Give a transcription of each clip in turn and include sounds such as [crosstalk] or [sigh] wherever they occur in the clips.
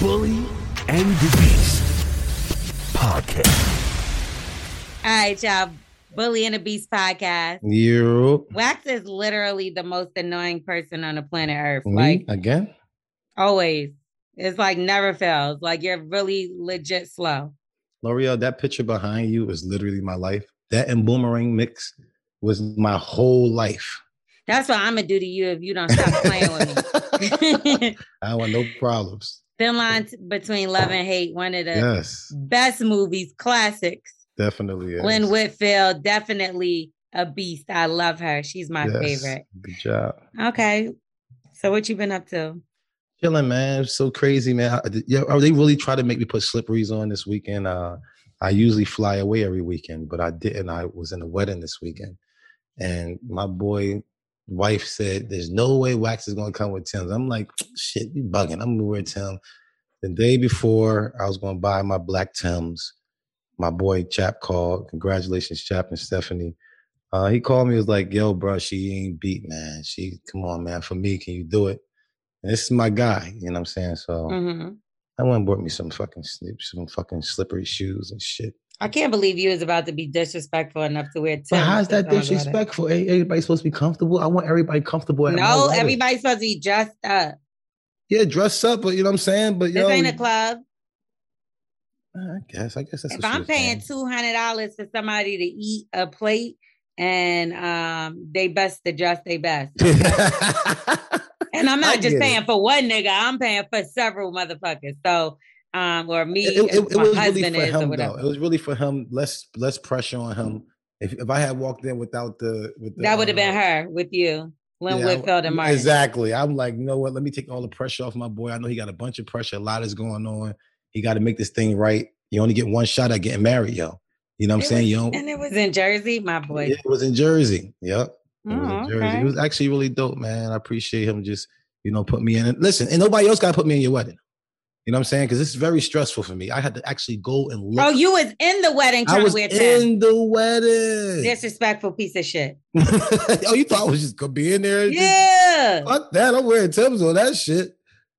Bully and the Beast podcast. All right, y'all. Bully and the Beast podcast. You Wax is literally the most annoying person on the planet Earth. me Like again? always. It's like never fails. Like you're really legit slow. Lorel, that picture behind you is literally my life. That and boomerang mix was my whole life. That's what I'm gonna do to you if you don't stop playing with me. [laughs] I don't want no problems. Thin line between love and hate. One of the Yes, best movies, classics. definitely. Is. Lynn Whitfield, definitely a beast. I love her. She's my Yes. favorite. Good job. Okay. So what you been up to? Chilling, man. It's so crazy, man. I- Yeah, oh, they really try to make me put slipperies on this weekend. Uh, I usually fly away every weekend, but I didn't. I was in a wedding this weekend, and my boy wife said, "There's no way Wax is gonna come with Tim's." I'm like, "Shit, you bugging? I'm gonna wear Tim." The day before, I was gonna buy my black Tims. My boy Chap called. Congratulations, Chap and Stephanie. Uh, he called me. Was like, "Yo, bro, she ain't beat, man. She, come on, man. For me, can you do it?" And this is my guy. You know what I'm saying? So hmm I went and bought me some fucking some fucking slippery shoes and shit. I can't believe you was about to be disrespectful enough to wear. But how's that disrespectful? Everybody's supposed to be comfortable. I want everybody comfortable. At No, everybody's supposed to be dressed up. Yeah, dress up, but you know what I'm saying. But This yo, ain't a club. I guess, I guess that's If I'm paying two hundred dollars for somebody to eat a plate, and um, they best to dress they best. [laughs] And I'm I not just get it. paying for one nigga. I'm paying for several motherfuckers. So, um, or me, it, it, it my was really husband for him though. whatever. It was really for him. Less less pressure on him. If if I had walked in without the with the, that would have been uh, her with you, Lynn Yeah, Whitfield and Martin. Exactly. I'm like, you know what? Let me take all the pressure off my boy. I know he got a bunch of pressure. A lot is going on. He got to make this thing right. You only get one shot at getting married, yo. You know what I'm It saying? was- You. And it was in Jersey, my boy. Yeah, it was in Jersey. Yep. It was Oh, in Jersey. okay. It was actually really dope, man. I appreciate him just, you know, put me in. And listen, and nobody else got to put me in your wedding. You know what I'm saying? Because this is very stressful for me. I had to actually go and look. Oh, you was in the wedding I was to wear Tim. in the wedding. Disrespectful piece of shit. [laughs] oh, you thought I was just gonna be in there? Just- Yeah. Fuck that. I'm wearing Tim's on that shit.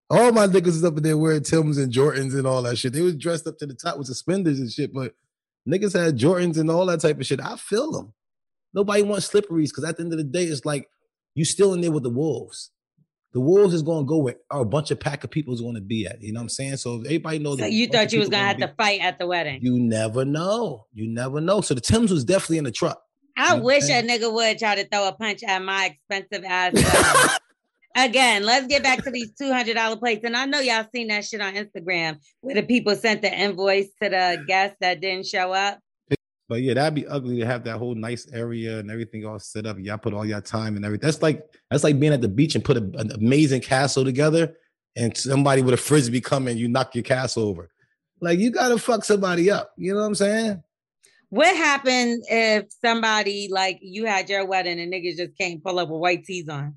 All my niggas is up in there wearing Tim's and Jordans and all that shit. They was dressed up to the top with suspenders and shit, but niggas had Jordans and all that type of shit. I feel them. Nobody wants slipperies because at the end of the day, it's like you still in there with the wolves. The wolves is gonna go where a bunch of pack of people is gonna be at. You know what I'm saying? So if everybody knows. So that you thought you was gonna have be- to fight at the wedding. You never know. You never know. So the Tim's was definitely in the truck. I you wish a nigga would try to throw a punch at my expensive ass. [laughs] Again, let's get back to these two hundred dollar plates, and I know y'all seen that shit on Instagram where the people sent the invoice to the guests that didn't show up. But yeah, that'd be ugly to have that whole nice area and everything all set up. Y'all put all your time and everything. That's like that's like being at the beach and put a, an amazing castle together, and somebody with a frisbee come and you knock your castle over. Like you gotta fuck somebody up. You know what I'm saying? What happened if somebody like you had your wedding and niggas just can't pull up with white tees on?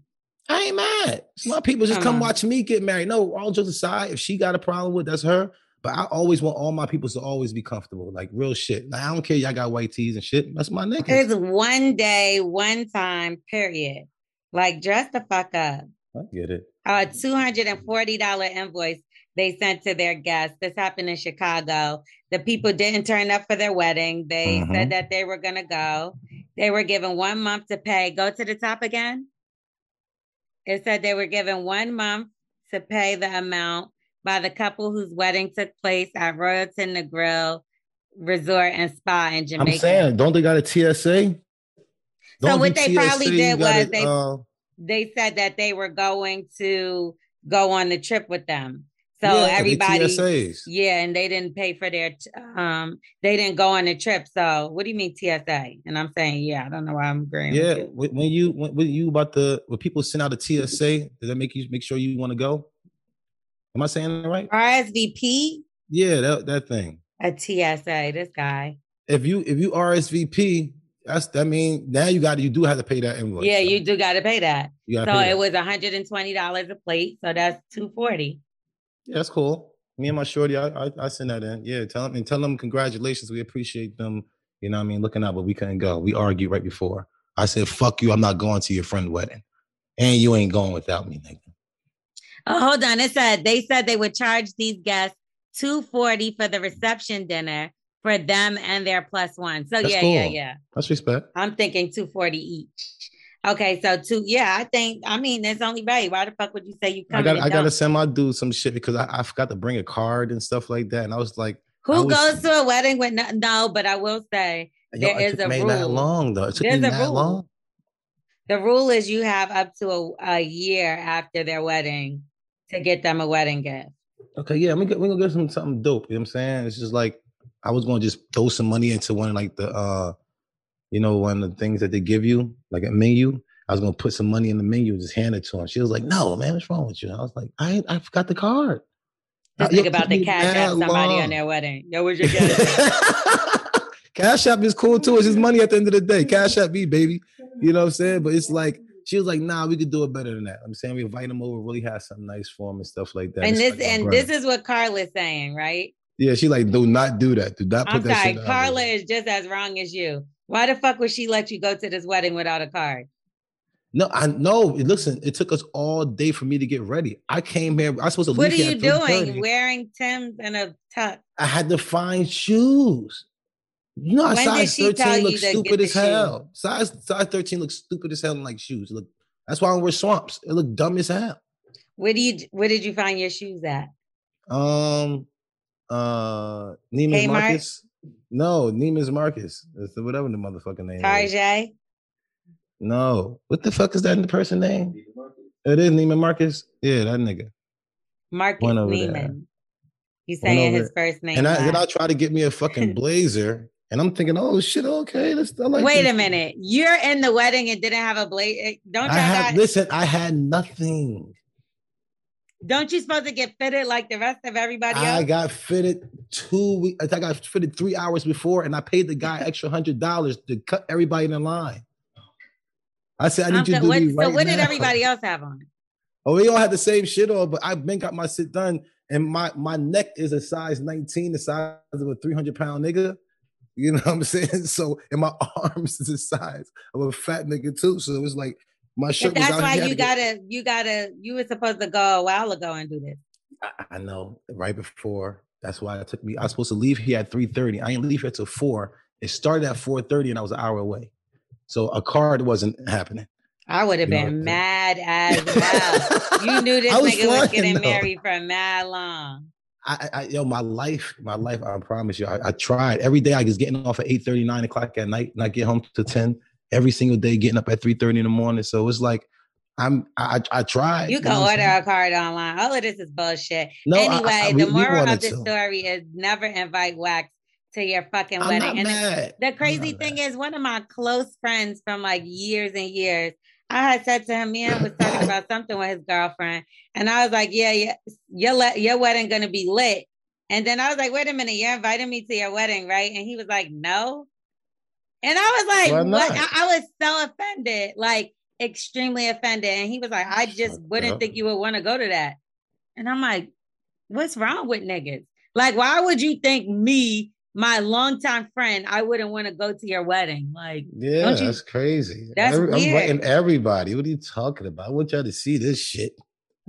I ain't mad. My people just Come come watch me get married. No, all jokes aside, if she got a problem with that's her. But I always want all my people to always be comfortable, like real shit. Like, I don't care, y'all got white tees and shit. That's my nigga. It's one day, one time, period. Like dress the fuck up. I get it. a two hundred and forty dollar invoice they sent to their guests. This happened in Chicago. The people didn't turn up for their wedding. They Mhm. said that they were gonna go. They were given one month to pay. Go to the top again. It said they were given one month to pay the amount by the couple whose wedding took place at Royalton Negril Resort and Spa in Jamaica. I'm saying, don't they got a TSA? Don't what they probably TSA, you did was gotta, they- uh, they said that they were going to go on the trip with them. So yeah, everybody, yeah, and they didn't pay for their, um, they didn't go on the trip. So what do you mean TSA? And I'm saying, yeah, I don't know why I'm agreeing. with Yeah, you. when you when, when you about the when people send out a TSA, does that make you make sure you want to go? Am I saying it right? RSVP, Yeah, that that thing. a TSA. This guy, If you if you RSVP, that's that mean now you got you do have to pay that invoice. yeah, So you do got to pay that. So pay that. it was 120 dollars a plate. So that's 240. yeah, that's cool. Me and my shorty, I, I I send that in. Yeah, tell them and tell them congratulations. We appreciate them. You know what I mean? Looking out, but we couldn't go. We argued right before. I said, "Fuck you! I'm not going to your friend wedding, and you ain't going without me, nigga." Oh, hold on. It said they said they would charge these guests two forty for the reception dinner for them and their plus one. So That's yeah, cool. yeah, yeah. That's respect. I'm thinking two forty each. Okay, so two. Yeah, I think. I mean, it's only right. Why the fuck would you say you come? I got I gotta send my dude some shit because I, I forgot to bring a card and stuff like that. And I was like, Who was- goes to a wedding with no? no but I will say yo, There is a me that rule. long though. It took There's me a that rule. long. the rule is you have up to a, a year after their wedding to get them a wedding gift. Okay, yeah, we get we gonna get some something dope. You know what I'm saying? It's just like I was gonna just throw some money into one of like the uh you know, one of the things that they give you, like a menu. I was gonna put some money in the menu and just hand it to her. She was like, No, man, what's wrong with you? I was like, I I forgot the card. Just Uh, think about the cash app somebody long. on their wedding. Yo, where's your? [laughs] Cash App is cool too. It's just money at the end of the day. Cash App me, baby. You know what I'm saying? But it's like she was like, nah, we could do it better than that. I'm saying we invite him over, really have something nice for him and stuff like that. and It's this like and brother. this is what Carla's saying, right? yeah, she like, do not do that. Do not put I'm that sorry, shit Carla is just as wrong as you. Why the fuck would she let you go to this wedding without a card? No, I know. Listen, it took us all day for me to get ready. I came here. I was supposed to What are you doing? Wearing Tim's and a tuck. I had to find shoes. You know, When size 13 you looks stupid as hell. Size size 13 looks stupid as hell in like shoes. Look, that's why I wear swamps. It look dumb as hell. Where do you where did you find your shoes at? Um, uh, Neiman's Kmart? Marcus. No, Neiman's Marcus. It's the- whatever the motherfucking name is. Tarjay? No, what the fuck is that in the person name? It is Neiman Marcus. Yeah, that nigga. Marcus over there. Neiman. You saying his first name. And I then. I try to get me a fucking [laughs] blazer, and I'm thinking, oh shit, okay, let's. I like Wait this a minute. You're in the wedding and didn't have a blade. Eh, don't y'all I had got, listen. I had nothing. don't you supposed to get fitted like the rest of everybody I got fitted two weeks. I got fitted three hours before, and I paid the guy extra hundred dollars to cut everybody in the line. I said, I need I'm you to do what, me right so what did everybody else have on? Oh, we all had the same shit on, but I've been got my shit done, and my my neck is a size 19, the size of a 300 pound nigga. You know what I'm saying? [laughs] So, and my [laughs] arms is the size of a fat nigga too. So it was like my shirt. But was that's why you to gotta you gotta you were supposed to go a while ago and do this. I, I know right before. That's why it took me. I was supposed to leave here at 3:30. I ain't leave here till four. It started at 4:30, and I was an hour away. So a card wasn't happening. I would have You been mad as [laughs] hell. You knew this was nigga was getting though. married for mad long. I, I, I- yo, my life, my life. I promise you, I, I tried every day. I was getting off at 8:30, 9 o'clock at night, and I get home to 10 every single day, getting up at 3:30 in the morning. So it's like I'm, I, I, I tried. You can know what order a card online. All of this is bullshit. No, anyway, I- the we- we moral of the story is never invite wax to your fucking I'm wedding. and the- the crazy thing mad. is, one of my close friends from like years and years, I had said to him, man was talking about something with his girlfriend, and I was like, yeah, yeah, your le- your wedding gonna be lit. And then I was like, wait a minute, you're inviting me to your wedding, right? And he was like, no. And I was like, what? I, I was so offended, like extremely offended. And he was like, I just Fucked wouldn't up. think you would want to go to that. And I'm like, what's wrong with niggas? Like, why would you think me, my longtime friend, I wouldn't want to go to your wedding? Like, Yeah, Don't you- that's crazy. That's Every- I'm weird. inviting everybody. What are you talking about? I want y'all to see this shit.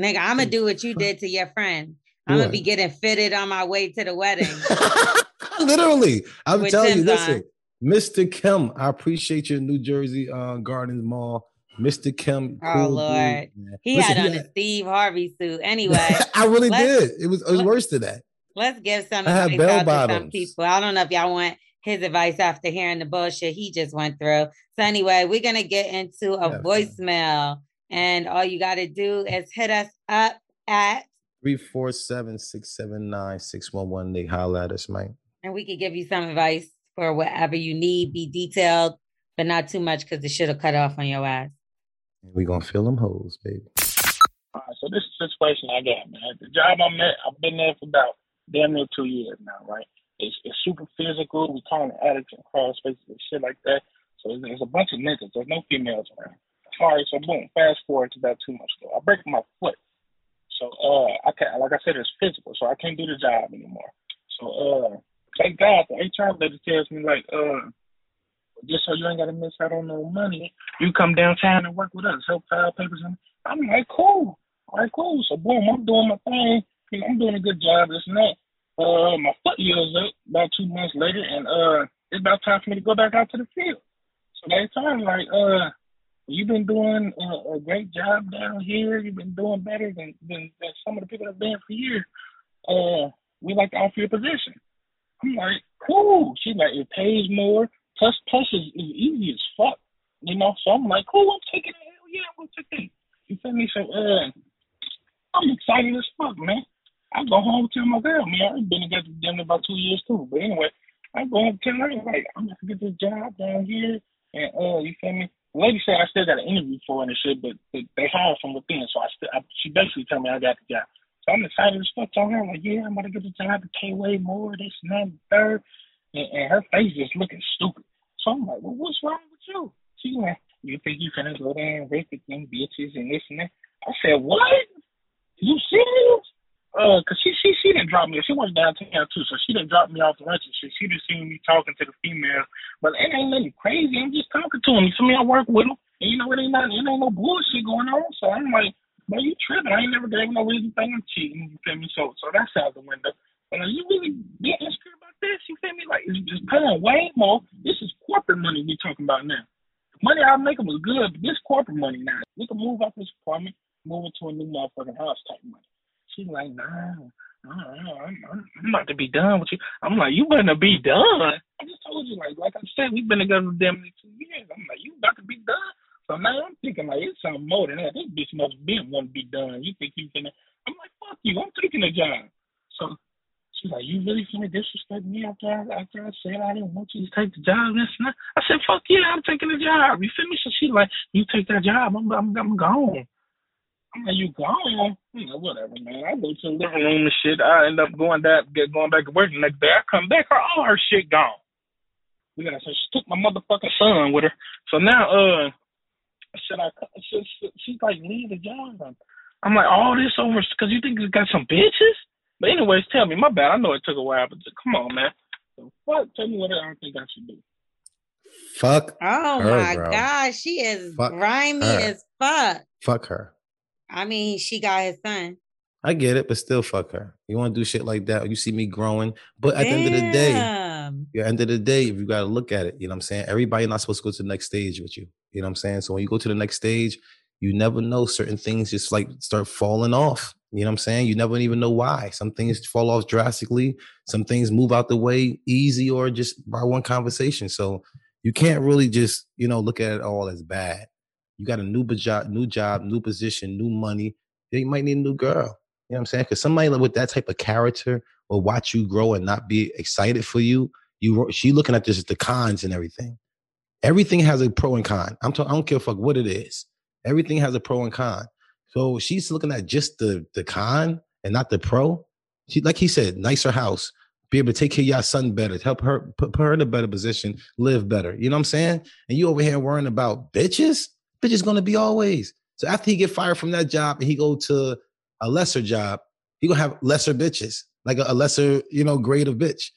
nigga, I'm gonna do what you did to your friend. I'm gonna be getting fitted on my way to the wedding. [laughs] Literally, I'm With telling you. Listen, Mr. Kim, I appreciate your New Jersey uh, Gardens Mall. Mr. Kim, Oh, cool dude, Lord. man. He Listen, had on a Steve Harvey suit. Anyway, [laughs] I really did. It was it was worse than that. Let's give some I advice bell out to some people. I don't know if y'all want his advice after hearing the bullshit he just went through. So anyway, we're gonna get into a Yeah, voicemail, and all you gotta do is hit us up at, Three four seven six seven nine six one one. They holla at us, man. and we could give you some advice for whatever you need. Be detailed, but not too much because it should have cut off on your ass. We gonna fill them holes, baby. All right, so this is the situation I got, man. The job I'm at, I've been there for about damn near two years now, right? It's, it's super physical. We calling addicts and cross faces and shit like that. So there's, a bunch of niggas. There's no females around. All right, so boom, fast forward to about two months ago. I break my foot. So uh, I can't, like I said, it's physical, so I can't do the job anymore. So uh, thank God the HR lady tells me like, uh, just so you ain't gotta miss out on no money, you come downtown and work with us, help file papers. And I'm like, cool. All right, cool. So boom, I'm doing my thing. You know, I'm doing a good job, this and that. Uh, my foot years up about two months later, and uh, it's about time for me to go back out to the field. So they told me like, uh, you've been doing a, a great job down here. You've been doing better than, than, than some of the people that've been for years. Uh, we like to offer you a position. I'm like, cool. She's like, it pays more. Plus, plus is, is easy as fuck. You know, so I'm like, cool, I'm taking it. Hell yeah, I'm take it. You feel me? So, uh, I'm excited as fuck, man. I go home and tell my girl, man, I've been together with them about two years too. But anyway, I go home and tell her, like, I'm gonna get this job down here. And, uh, you feel me? The lady said I still got an interview for and shit, but they, they hired from within. So I still, I, she basically told me I got the job. So I'm excited as fuck. Telling her, like, yeah, I'm gonna get the job to pay way more, this and that, and third. And, and her face just looking stupid. So I'm like, well, what's wrong with you? She like, you think you finna go there and rape them bitches and this and that? I said, what? You serious? Uh, cause she she she didn't drop me. She went downtown too, so she didn't drop me off the lunch and shit. She just seen me talking to the female, but it ain't nothing crazy. I'm just talking to him. You see me? I work with him, and you know it ain't nothing. It ain't no bullshit going on. So I'm like, man, you tripping? I ain't never gave no reason think I'm cheating. You feel me? So so that's out the window. But are you really being insecure about this? You feel me? Like it's just paying way more. This is corporate money we talking about now. Money I make was good, but this corporate money now. We can move out this apartment, move into a new motherfucking house type money. She's like, nah, I'm, about to be done with you. I'm like, you better be done. I just told you, like, like I said, we've been together damn near two years. I'm like, you about to be done. So now I'm thinking like it's something more than that. This bitch must be want to be done. You think you finna? I'm like, fuck you. I'm taking the job. So she's like, you really finna disrespect me after I, after I said I didn't want you to take the job? This and. I said, fuck yeah, I'm taking the job. You feel me? So she's like, you take that job. I'm I'm, I'm gone. I'm like, you gone? You know, whatever, man. I go to the living room and shit. I end up going back, get going back to work the next day. I come back, her all her shit gone. We got so she took my motherfucking son with her. So now, uh, should I? Should, should, she's like, leave the job. I'm like, all this over because you think you got some bitches? But anyways, tell me, my bad. I know it took a while, but come on, man. So what? Tell me what I think I should do. Fuck. Oh her, my bro. gosh, she is Fuck grimy her. as fuck. Fuck her. I mean, she got his son. I get it, but still fuck her. You want to do shit like that? You see me growing, but at the end of the day, at the end of the day, if you got to look at it, you know what I'm saying? Everybody not supposed to go to the next stage with you. You know what I'm saying? So when you go to the next stage, you never know certain things just like start falling off. You know what I'm saying? You never even know why. Some things fall off drastically. Some things move out the way easy or just by one conversation. So you can't really just, you know, look at it all as bad. You got a new job, new job, new position, new money. You might need a new girl. You know what I'm saying? Because somebody with that type of character will watch you grow and not be excited for you. You she looking at just the cons and everything. Everything has a pro and con. I'm talking. I don't care fuck what it is. Everything has a pro and con. So she's looking at just the the con and not the pro. She, like he said, nicer house, be able to take care of your son better, help her put her in a better position, live better. You know what I'm saying? And you over here worrying about bitches. Bitches gonna be always. So after he get fired from that job and he go to a lesser job, he gonna have lesser bitches, like a, a lesser, you know, grade of bitch.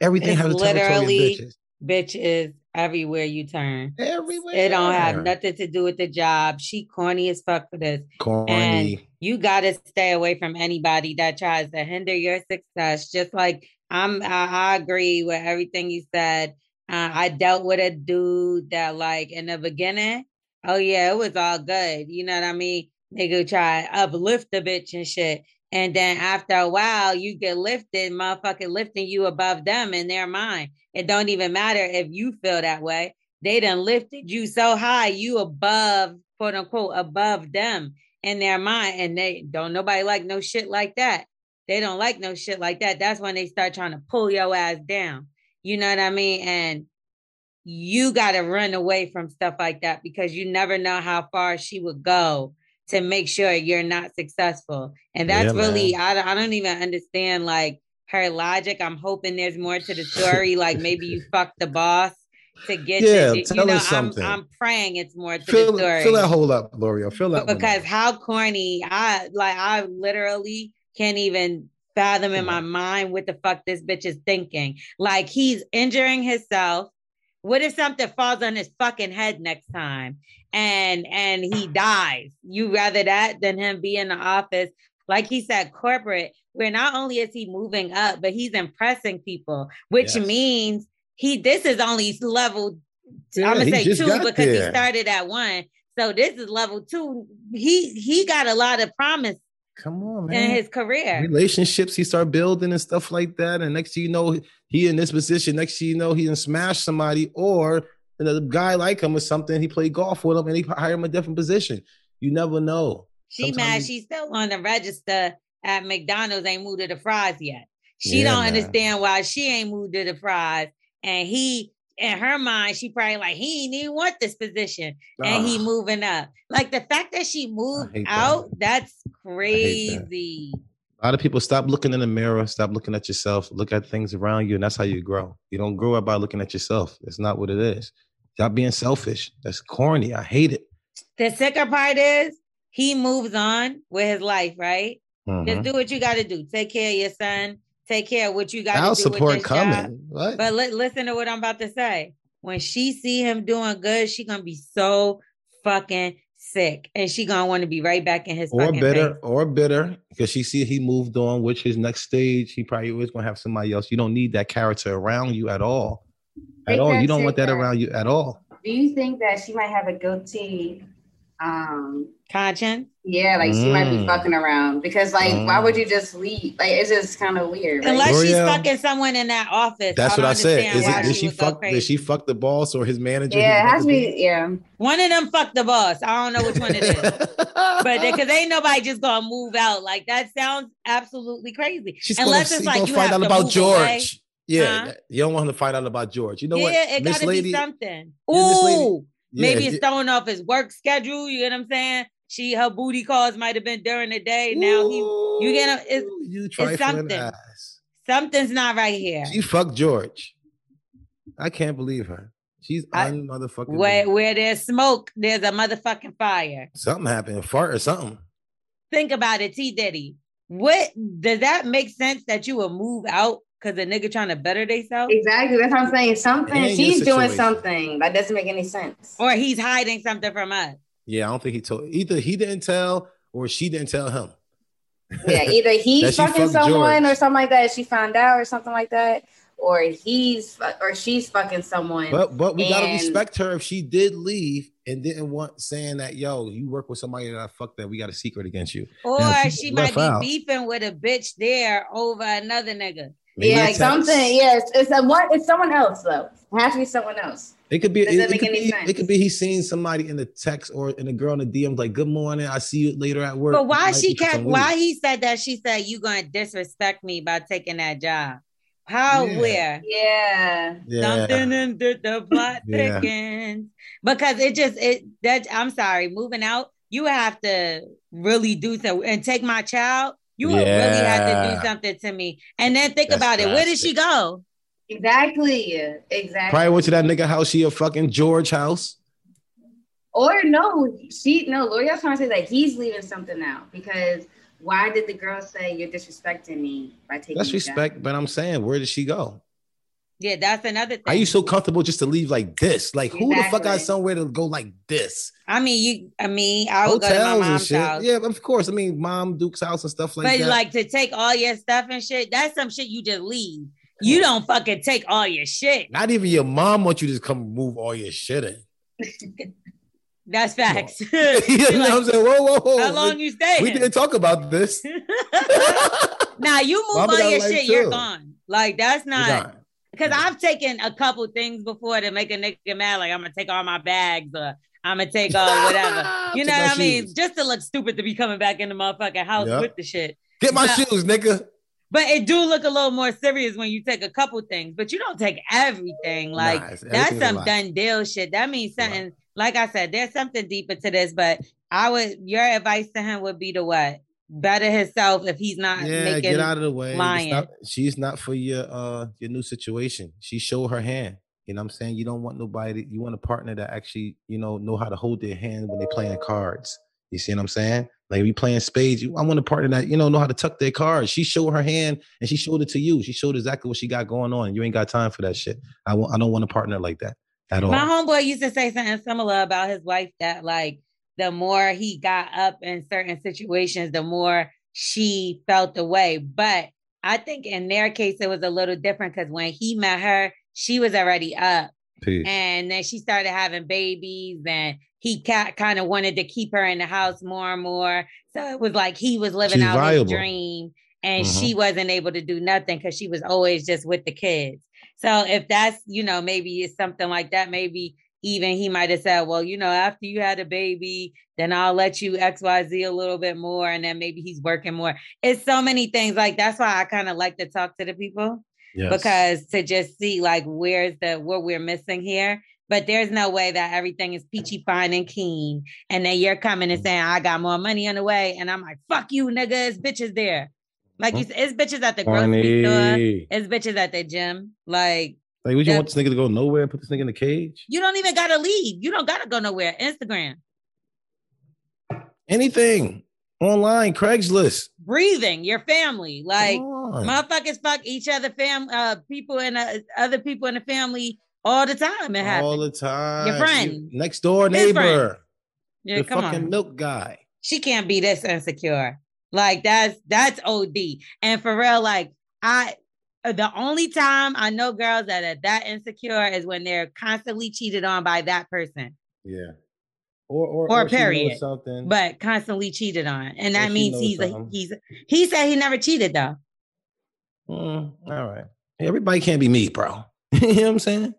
Everything It's has a territory of literally bitches. bitches everywhere you turn. Everywhere. It don't have nothing to do with the job. She corny as fuck for this. Corny. You got to stay away from anybody that tries to hinder your success. Just like I'm, I, I agree with everything you said. Uh, I dealt with a dude that, like, in the beginning, oh yeah, it was all good. You know what I mean? Nigga try uplift the bitch and shit. And then after a while, you get lifted, motherfucking lifting you above them in their mind. It don't even matter if you feel that way. They done lifted you so high, you above, quote unquote, above them in their mind. And they don't nobody like no shit like that. They don't like no shit like that. That's when they start trying to pull your ass down. You know what I mean? And you got to run away from stuff like that because you never know how far she would go to make sure you're not successful. And that's Yeah, really, I, don't- I don't even understand like her logic. I'm hoping there's more to the story. like maybe you [laughs] fucked the boss to get Yeah, you. tell you know, us something. I'm, I'm praying it's more to fill, the story. fill that hole up, Lorel. Fill that because up. how corny I like I literally can't even fathom in my mind what the fuck this bitch is thinking. Like he's injuring himself What if something falls on his fucking head next time and and he dies? You rather that than him be in the office, like he said, corporate, where not only is he moving up, but he's impressing people, which Yes. means he this is only level Yeah, I'm gonna say two because he started at one. So this is level two. He he got a lot of promise Come on, man. in his career. relationships he start building and stuff like that. And next thing you know, he in this position. Next thing you know, he done smash somebody or another guy like him or something. He played golf with him and he hire him a different position. You never know. She mad Sometimes- she's still on the register at McDonald's, ain't moved to the fries yet. She Yeah, don't man. understand why she ain't moved to the fries. And he in her mind, she probably like he ain't even want this position. And he Ah, moving up. Like the fact that she moved that. out, that's hate that. crazy. a lot of people stop looking in the mirror, stop looking at yourself, look at things around you, and that's how you grow. You don't grow up by looking at yourself. It's not what it is. Stop being selfish. That's corny. I hate it. The sicker part is he moves on with his life, right? Mhm. Just do what you got to do. Take care of your son. Take care of what you got to. I'll support this coming. What? But li- listen to what I'm about to say. When she see him doing good, she gonna be so fucking sick, and she gonna want to be right back in his or bitter, face. or bitter, because she see he moved on, which his next stage, he probably always gonna have somebody else. You don't need that character around you at all. At all. You don't want that that- around you at all. Do you think that she might have a guilty? Um, Conscience. Yeah, like she might be Mm. fucking around because, like, why would Mm. you just leave? Like, it's just kind of weird. Right? Unless she's Lorel. fucking someone in that office. That's what don't I said. understand Is why it did she would go fuck did she fuck the boss or his manager? yeah, it has to be. Yeah, One of them fucked the boss. I don't know which one it is. [laughs] But because ain't nobody just gonna move out. Like that sounds absolutely crazy. She's Unless gonna, it's she's like you find have out about George. away. Yeah, Huh? you don't want him to find out about George. You know yeah, what? it Miss gotta Lady, be something. Yeah, Miss Lady- Ooh, yeah, maybe it- it's throwing off his work schedule. You get what I'm saying? She her booty calls might have been during the day. Now he you get him- it's- Ooh, you trifling something. ass. something's not right here. She fucked George. I can't believe her. She's I- unmotherfucking. Where believable. where there's smoke, there's a motherfucking fire. Something happened, a fart or something. Think about it, T Diddy. What does that make sense that you would move out because a nigga trying to better themselves? exactly. That's what I'm saying. Something And she's doing something that doesn't make any sense. Or he's hiding something from us. Yeah, I don't think he told. Either he didn't tell or she didn't tell him. Yeah, [laughs] either That he's she fucking someone George. or something like that. She found out or something like that, or he's or she's fucking someone. But but we gotta respect her if she did leave and didn't want saying that yo, you work with somebody that I fucked that we got a secret against you. Or Now, she she might be out. beefing with a bitch there over another nigga. Maybe yeah, a something. Yes, it's a what? It's someone else though. It has to be someone else. It could be. It, Doesn't it could be. sense. It could be. He's seen somebody in the text or in a girl in the DM like, "Good morning. I see you later at work." But why she kept why he said that she said you gonna disrespect me by taking that job. How Yeah. where? Yeah. Yeah. Something in the, the plot Yeah. thickens. Because it just it that I'm sorry, moving out, you have to really do so and take my child. You would really have to do something to me. And then think That's about it. Where did she go? Exactly. Exactly. Probably went to that nigga house. She a fucking George house. Or no, she no. Lorel's trying to say that he's leaving something out because why did the girl say you're disrespecting me by taking? That's the job?" respect. But I'm saying, where did she go? Yeah, that's another thing. Are you so comfortable just to leave like this? Like who the fuck got somewhere to go like this? I mean, you. I mean, I would go to my Hotels and mom's shit. house. Yeah, of course. I mean, mom Duke's house and stuff like but that. But like to take all your stuff and shit, that's some shit you just leave. You don't fucking take all your shit. Not even your mom wants you to come move all your shit in. [laughs] That's facts. [laughs] [laughs] you know what I'm saying? Whoa, whoa, whoa. How long you stay? we didn't talk about this. now you move Mama all your shit, you're gone. Like that's We not because I've taken a couple things before to make a nigga mad. Like I'm gonna take all my bags or I'm gonna take all whatever. [laughs] You know what I mean? shoes. Just to look stupid to be coming back in the motherfucking house Yeah. with the shit. Get my Nah. shoes, nigga. But it do look a little more serious when you take a couple things, but you don't take everything. Like Nah, that's some done deal shit. That means something. Like I said, there's something deeper to this. But I would your advice to him would be to what better himself if he's not Yeah, making. get out of the way. Lying. she's not for your uh your new situation. She showed her hand. You know what I'm saying? You don't want nobody, you want a partner that actually, you know, know how to hold their hand when they're playing cards. You see what I'm saying? Like we playing spades. You, I want a partner that, you know, know how to tuck their cards. She showed her hand and she showed it to you. She showed exactly what she got going on. You ain't got time for that shit. I want I don't want a partner like that. at all. My homeboy used to say something similar about his wife that like the more he got up in certain situations, the more she felt the way. But I think in their case it was a little different because when he met her, she was already up. Peace. And then she started having babies, and he ca- kind of wanted to keep her in the house more and more. So it was like he was living She's out viable. his dream, and she mm-hmm. wasn't able to do nothing because she was always just with the kids. So if that's, you know, maybe it's something like that, maybe even he might have said, well, you know, after you had a baby, then I'll let you XYZ a little bit more. And then maybe he's working more. It's so many things like that's why I kind of like to talk to the people Yes. because to just see like where's the what we're missing here. But there's no way that everything is peachy fine and keen. And then you're coming and mm-hmm. saying, I got more money on the way. And I'm like, fuck you, nigga. It's bitches there. Like mm-hmm. you said, it's bitches at the grocery store. It's bitches at the gym. Like Like, would you that- want this nigga to go nowhere and put this nigga in the cage? you don't even gotta leave. You don't gotta go nowhere. Instagram. Anything online, Craigslist. Breathing, your family. Like motherfuckers fuck each other, fam uh people and uh, other people in the family all the time. It happens. all the time. Your friend. next door neighbor, yeah, the fucking on. milk guy. she can't be this insecure. Like that's that's OD. And for real, like I the only time I know girls that are that insecure is when they're constantly cheated on by that person, Yeah. Or or, Or knows period. something. but constantly cheated on. And that means he's a, he's he said he never cheated though. Mm, all right. Everybody can't be me, bro. [laughs] you know what I'm saying?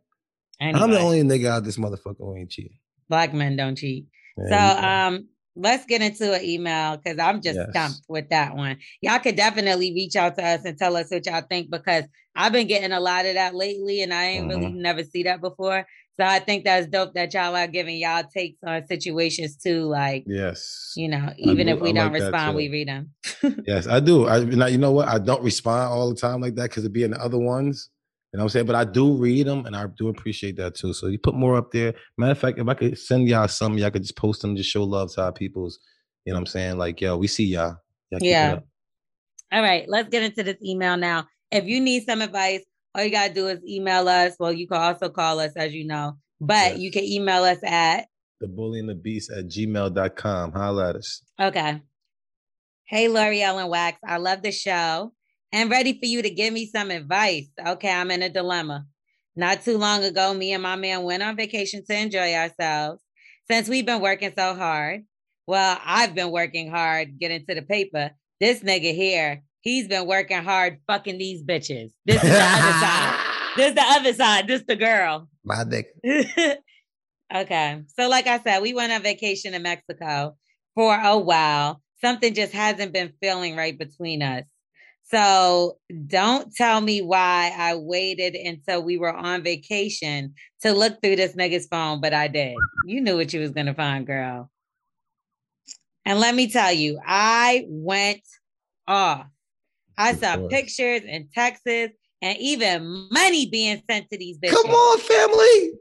I'm the only nigga out this motherfucker who ain't cheating. black men don't cheat. There So um let's get into an email because I'm just Yes. stumped with that one. Y'all could definitely reach out to us and tell us what y'all think because I've been getting a lot of that lately and I ain't really Mm-hmm. never see that before. So I think that's dope that y'all are giving y'all takes on situations too. Like, yes. you know, even do- if we I don't like respond, we read them. [laughs] Yes, I do. I now you know what? I don't respond all the time like that because it'd be in the other ones. You know what I'm saying? But I do read them and I do appreciate that too. So you put more up there. Matter of fact, if I could send y'all some, y'all could just post them, just show love to our peoples. You know what I'm saying? Like, yo, we see y'all. Y'all Yeah. All right, let's get into this email now. If you need some advice, all you gotta do is email us. Well, you can also call us, as you know, but you can email us at The bully and the beast at gmail.com. Holla at us. Okay. Hey, Lorel and Wax. I love the show and ready for you to give me some advice. Okay, I'm in a dilemma. Not too long ago, me and my man went on vacation to enjoy ourselves. Since we've been working so hard, well, I've been working hard getting to the paper. This nigga here, he's been working hard fucking these bitches. This is the other [laughs] side. This is the other side. This the girl. My dick. [laughs] okay. So, like I said, we went on vacation in Mexico for a while. Something just hasn't been feeling right between us. So, don't tell me why I waited until we were on vacation to look through this nigga's phone, but I did. You knew what you was going to find, girl. And let me tell you, I went off. I saw pictures in Texas and even money being sent to these bitches. Come on, family.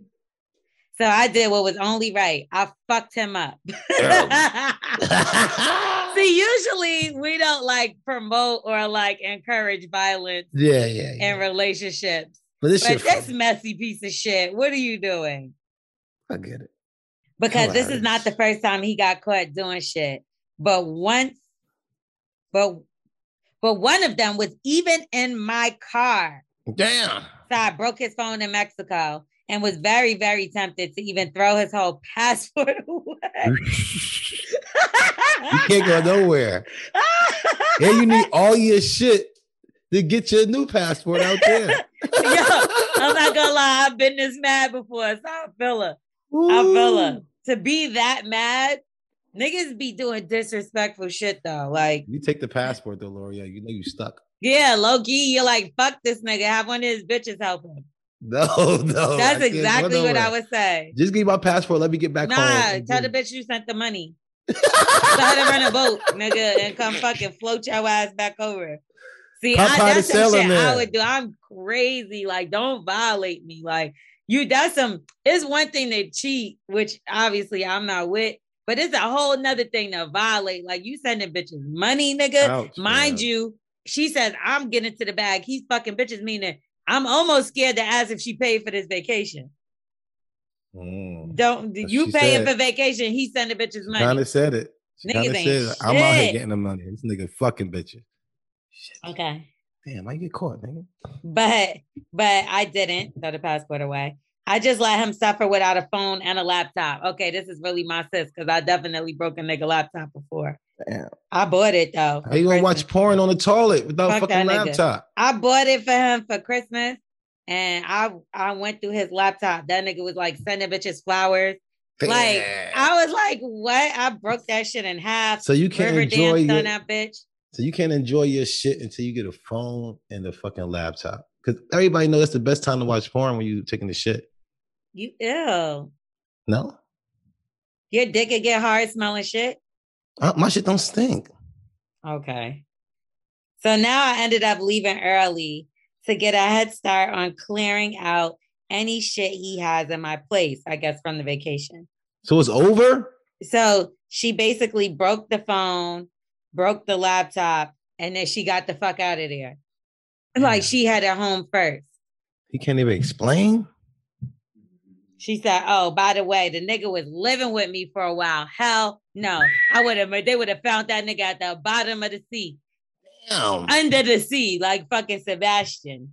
So I did what was only right. I fucked him up. [laughs] [laughs] See, usually we don't like promote or like encourage violence yeah, yeah, yeah. in relationships. but this But this messy piece of shit, what are you doing? I get it. Because this is not the first time he got caught doing shit. But once, but but one of them was even in my car. Damn. So I broke his phone in Mexico and was very, very tempted to even throw his whole [laughs] passport away. You can't go nowhere. And you need all your shit to get your new passport out there. [laughs] Yo, I'm not gonna lie, I've been this mad before. So I feel her. I feel her. To be that mad, niggas be doing disrespectful shit though. Like, You take the passport though, Lorel. You know you stuck. yeah, low key, you're like, fuck this nigga. Have one of his bitches help him. [laughs] No, no. That's I exactly what I would say. Just give me my passport. Let me get back Nah, home. tell the bitch you sent the money. [laughs] Tell her to run a boat, nigga, and come fucking float your ass back over. See, I, that's the some shit I would do. I'm crazy. Like, don't violate me. Like, you, that's some, it's one thing to cheat, which obviously I'm not with, but it's a whole nother thing to violate. Like, you sending bitches money, nigga. Ouch, Mind man. you, she says, I'm getting to the bag. He's fucking bitches, meaning I'm almost scared to ask if she paid for this vacation. Mm. Don't you paying said. for vacation? He sending bitches money. Kind of said it. She Niggas ain't said. I'm out here getting the money. This nigga fucking bitches. Shit. Okay. Damn, I get caught, nigga. But but I didn't throw the passport away. I just let him suffer without a phone and a laptop. Okay, this is really my sis because I definitely broke a nigga laptop before. Damn. I bought it though. How you gonna for watch porn on the toilet without Fuck fucking laptop? I bought it for him for Christmas, and I I went through his laptop. That nigga was like sending bitches flowers. Like I was like, what? I broke that shit in half. so you can't River enjoy your, on that bitch. so you can't enjoy your shit until you get a phone and a fucking laptop. Because everybody knows that's the best time to watch porn when you taking the shit. You ew. No, Your dick could get hard smelling shit. Uh, my shit don't stink. Okay. So now I ended up leaving early to get a head start on clearing out any shit he has in my place, I guess from the vacation. So it's over. So she basically broke the phone, broke the laptop, and then she got the fuck out of there. Like she had it home first. He can't even explain. She said, "Oh, by the way, the nigga was living with me for a while. Hell, no, I would have. They would have found that nigga at the bottom of the sea, Damn. under the sea, like fucking Sebastian.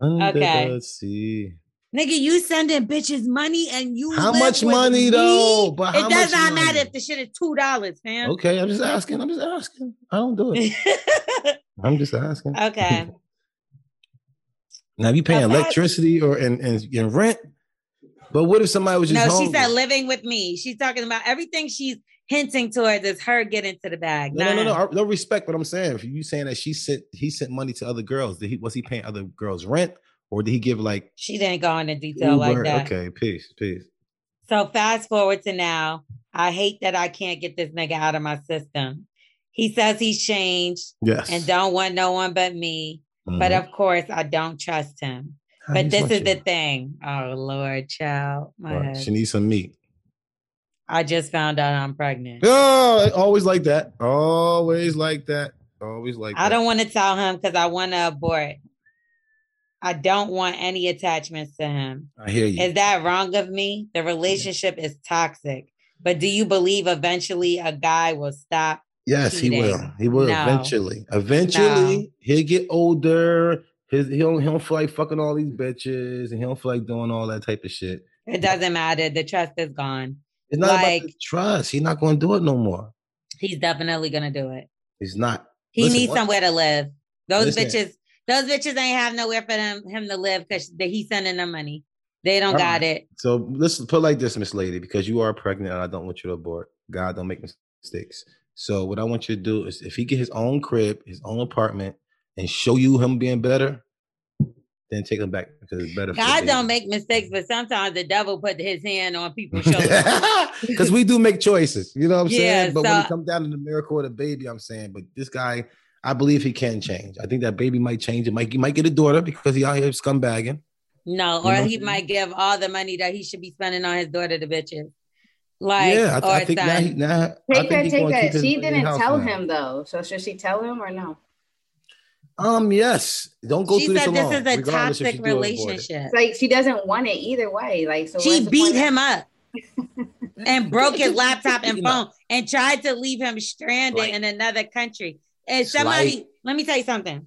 Under okay. the sea. Nigga, you sending bitches money and you How live much with money, me? though? But it does much not matter if the shit is two dollars, fam. Okay, I'm just asking. I'm just asking. I don't do it. [laughs] I'm just asking. okay. [laughs] Now, if you paying Now, that- electricity or and, and, and rent, but what if somebody was just No, she said living with me. She's talking about everything she's hinting towards is her getting to the bag. No, no, no, no. not him. I- No respect what I'm saying. If you saying that she sent, he sent money to other girls. Did he was he paying other girls rent, or did he give like She didn't go into detail like that. Okay, peace, peace. So fast forward to now. I hate that I can't get this nigga out of my system. He says he's changed Yes. and don't want no one but me. But Mhm. of course, I don't trust him. But this is the thing. Oh Lord, child. My Right. She needs some meat. I just found out I'm pregnant. Oh, always like that. Always like that. Always like I that. don't want to tell him because I want to abort. I don't want any attachments to him. I hear you. Is that wrong of me? The relationship is toxic. But do you believe eventually a guy will stop? Yes, he will. He will No. eventually. Eventually, he'll get older. His he don't he don't feel like fucking all these bitches, and he don't feel like doing all that type of shit. It doesn't matter. The trust is gone. It's not Like- about trust. He's not going to do it no more. He's definitely gonna do it. He's not. He Listen, needs what- somewhere to live. Those Listen. bitches, those bitches ain't have nowhere for them him to live because he's sending them money. They don't All got right. it. So let's put like this, Miss Lady, because you are pregnant, and I don't want you to abort. God don't make mistakes. So what I want you to do is, if he get his own crib, his own apartment, and show you him being better, then take him back because it's better. for God don't make mistakes, but sometimes the devil put his hand on people's [laughs] shoulders. Because we do make choices, you know what I'm Yeah, saying? But when it comes down to the miracle of the baby, I'm saying, but this guy, I believe he can change. I think that baby might change. It might he might get a daughter because he out here scumbagging. No, You know or he might give all the money that he should be spending on his daughter to bitches. Like, yeah, I, or I think now he son. now I Take think her, take gonna her. She didn't house tell now. him though. So should she tell him or no? Um, yes. Don't go she through this said this alone. is a toxic you do it or avoid it. relationship. It's like she doesn't want it either way. Like so She beat point of- him up [laughs] and broke his [laughs] laptop and phone and tried to leave him stranded Slight. in another country. And somebody, Slight. let me tell you something.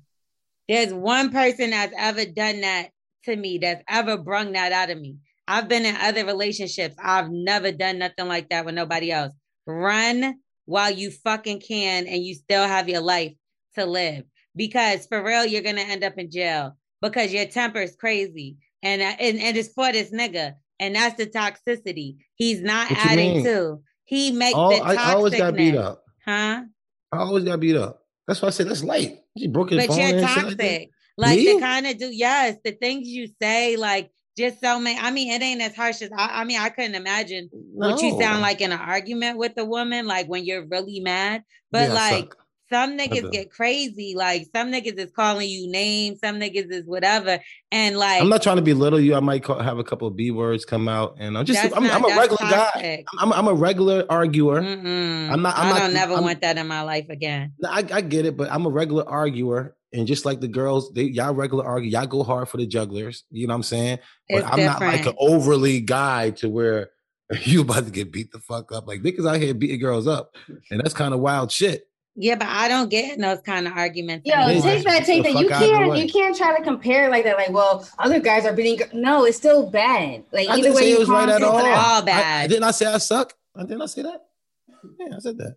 There's one person that's ever done that to me, that's ever brung that out of me. I've been in other relationships. I've never done nothing like that with nobody else. Run while you fucking can and you still have your life to live. Because for real, you're gonna end up in jail because your temper is crazy. And, uh, and and it's for this nigga. And that's the toxicity. He's not What adding to. He makes Oh, the I, I always got beat up. Huh? I always got beat up. That's why I said that's light. She broke his but phone you're toxic. like. Like, Me? the kind of do yes, the things you say, like just so many. I mean, it ain't as harsh as I, I mean, I couldn't imagine what you sound like in an argument with a woman, like when you're really mad. But Yeah, like. Some niggas get crazy. Like some niggas is calling you names, some niggas is whatever. And like I'm not trying to belittle you. I might call, have a couple of B words come out, and I'm just I'm, not- I'm a regular guy. I'm, I'm a regular arguer. Mm-mm. I'm not- I'm I not- don't never I'm- want that in my life again. I, I get it, but I'm a regular arguer, And just like the girls, they y'all regular argue, y'all go hard for the jugglers. You know what I'm saying? But It's I'm not like an overly guy to where [laughs] you about to get beat the fuck up. Like niggas out here beating girls up, and that's kind of wild shit. Yeah, but I don't get in those kind of arguments. Yo, anymore. take that, take that. You fuck out the can't, you can't try to compare like that. Like, well, other guys are beating. No, it's still bad. Like I either didn't way say you it was right at it all. down. all I- bad. didn't I say I suck? I didn't I say that? Yeah, I said that.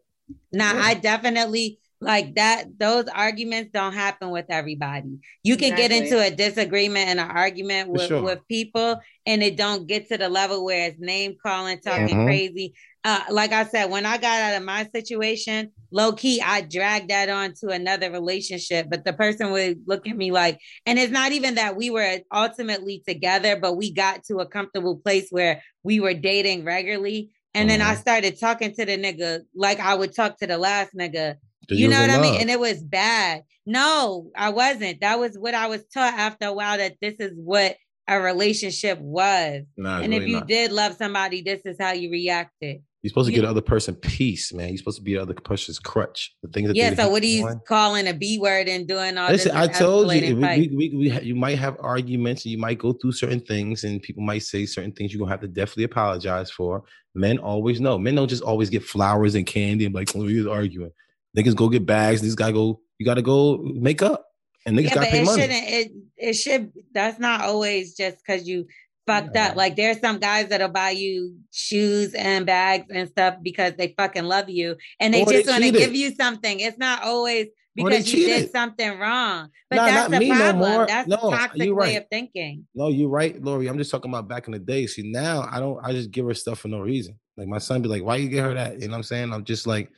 Nah, Yeah. I definitely like that. Those arguments don't happen with everybody. You can get into a disagreement and an argument with, sure. with people, and it don't get to the level where it's name calling, talking Mhm. crazy. Uh, like I said, when I got out of my situation, low key, I dragged that on to another relationship. But the person would look at me like, and it's not even that we were ultimately together, but we got to a comfortable place where we were dating regularly. And then I Mhm. started talking to the nigga like I would talk to the last nigga. You know what I mean? And it was bad. No, I wasn't. That was what I was taught after a while that this is what a relationship was. Nah, and if you not. did love somebody, this is how you reacted. You're supposed to you- get the other person peace, man. You're supposed to be the other person's crutch. The things that yeah. So what are you on. calling a B word and doing all Listen, this? I told you, we, we, we, we, ha- you might have arguments and you might go through certain things and people might say certain things you're going to have to definitely apologize for. Men always know. Men don't just always get flowers and candy and like, oh, he's arguing. Niggas go get bags. These guys go, you got to go make up. And niggas yeah, got to pay it money. shouldn't. It it should. That's not always just because you fucked Yeah. up. Like there's some guys that'll buy you shoes and bags and stuff because they fucking love you and they Or just want to give you something. It's not always because you did something wrong. But Nah, that's the no problem. more. That's No, a toxic you're way of thinking. No, you're right, Lori. I'm just talking about back in the day. See, now I don't. I just give her stuff for no reason. Like my son be like, "Why you get her that?" You know what I'm saying? I'm just like,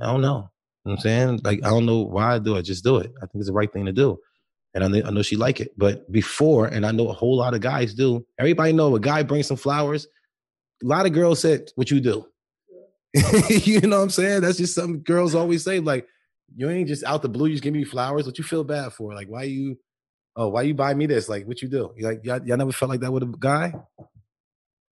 I don't know. You know I'm saying? Like I don't know why I do it. Just do it. I think it's the right thing to do, and I know, I know she like it. But before, and I know a whole lot of guys do. Everybody know a guy brings some flowers. A lot of girls said, "What you do?" [laughs] you know what I'm saying? That's just something girls always say. Like you ain't just out the blue. You just give me flowers. What you feel bad for? Like why you? oh, why you buy me this? Like, what you do? You like, y'all, y'all never felt like that with a guy?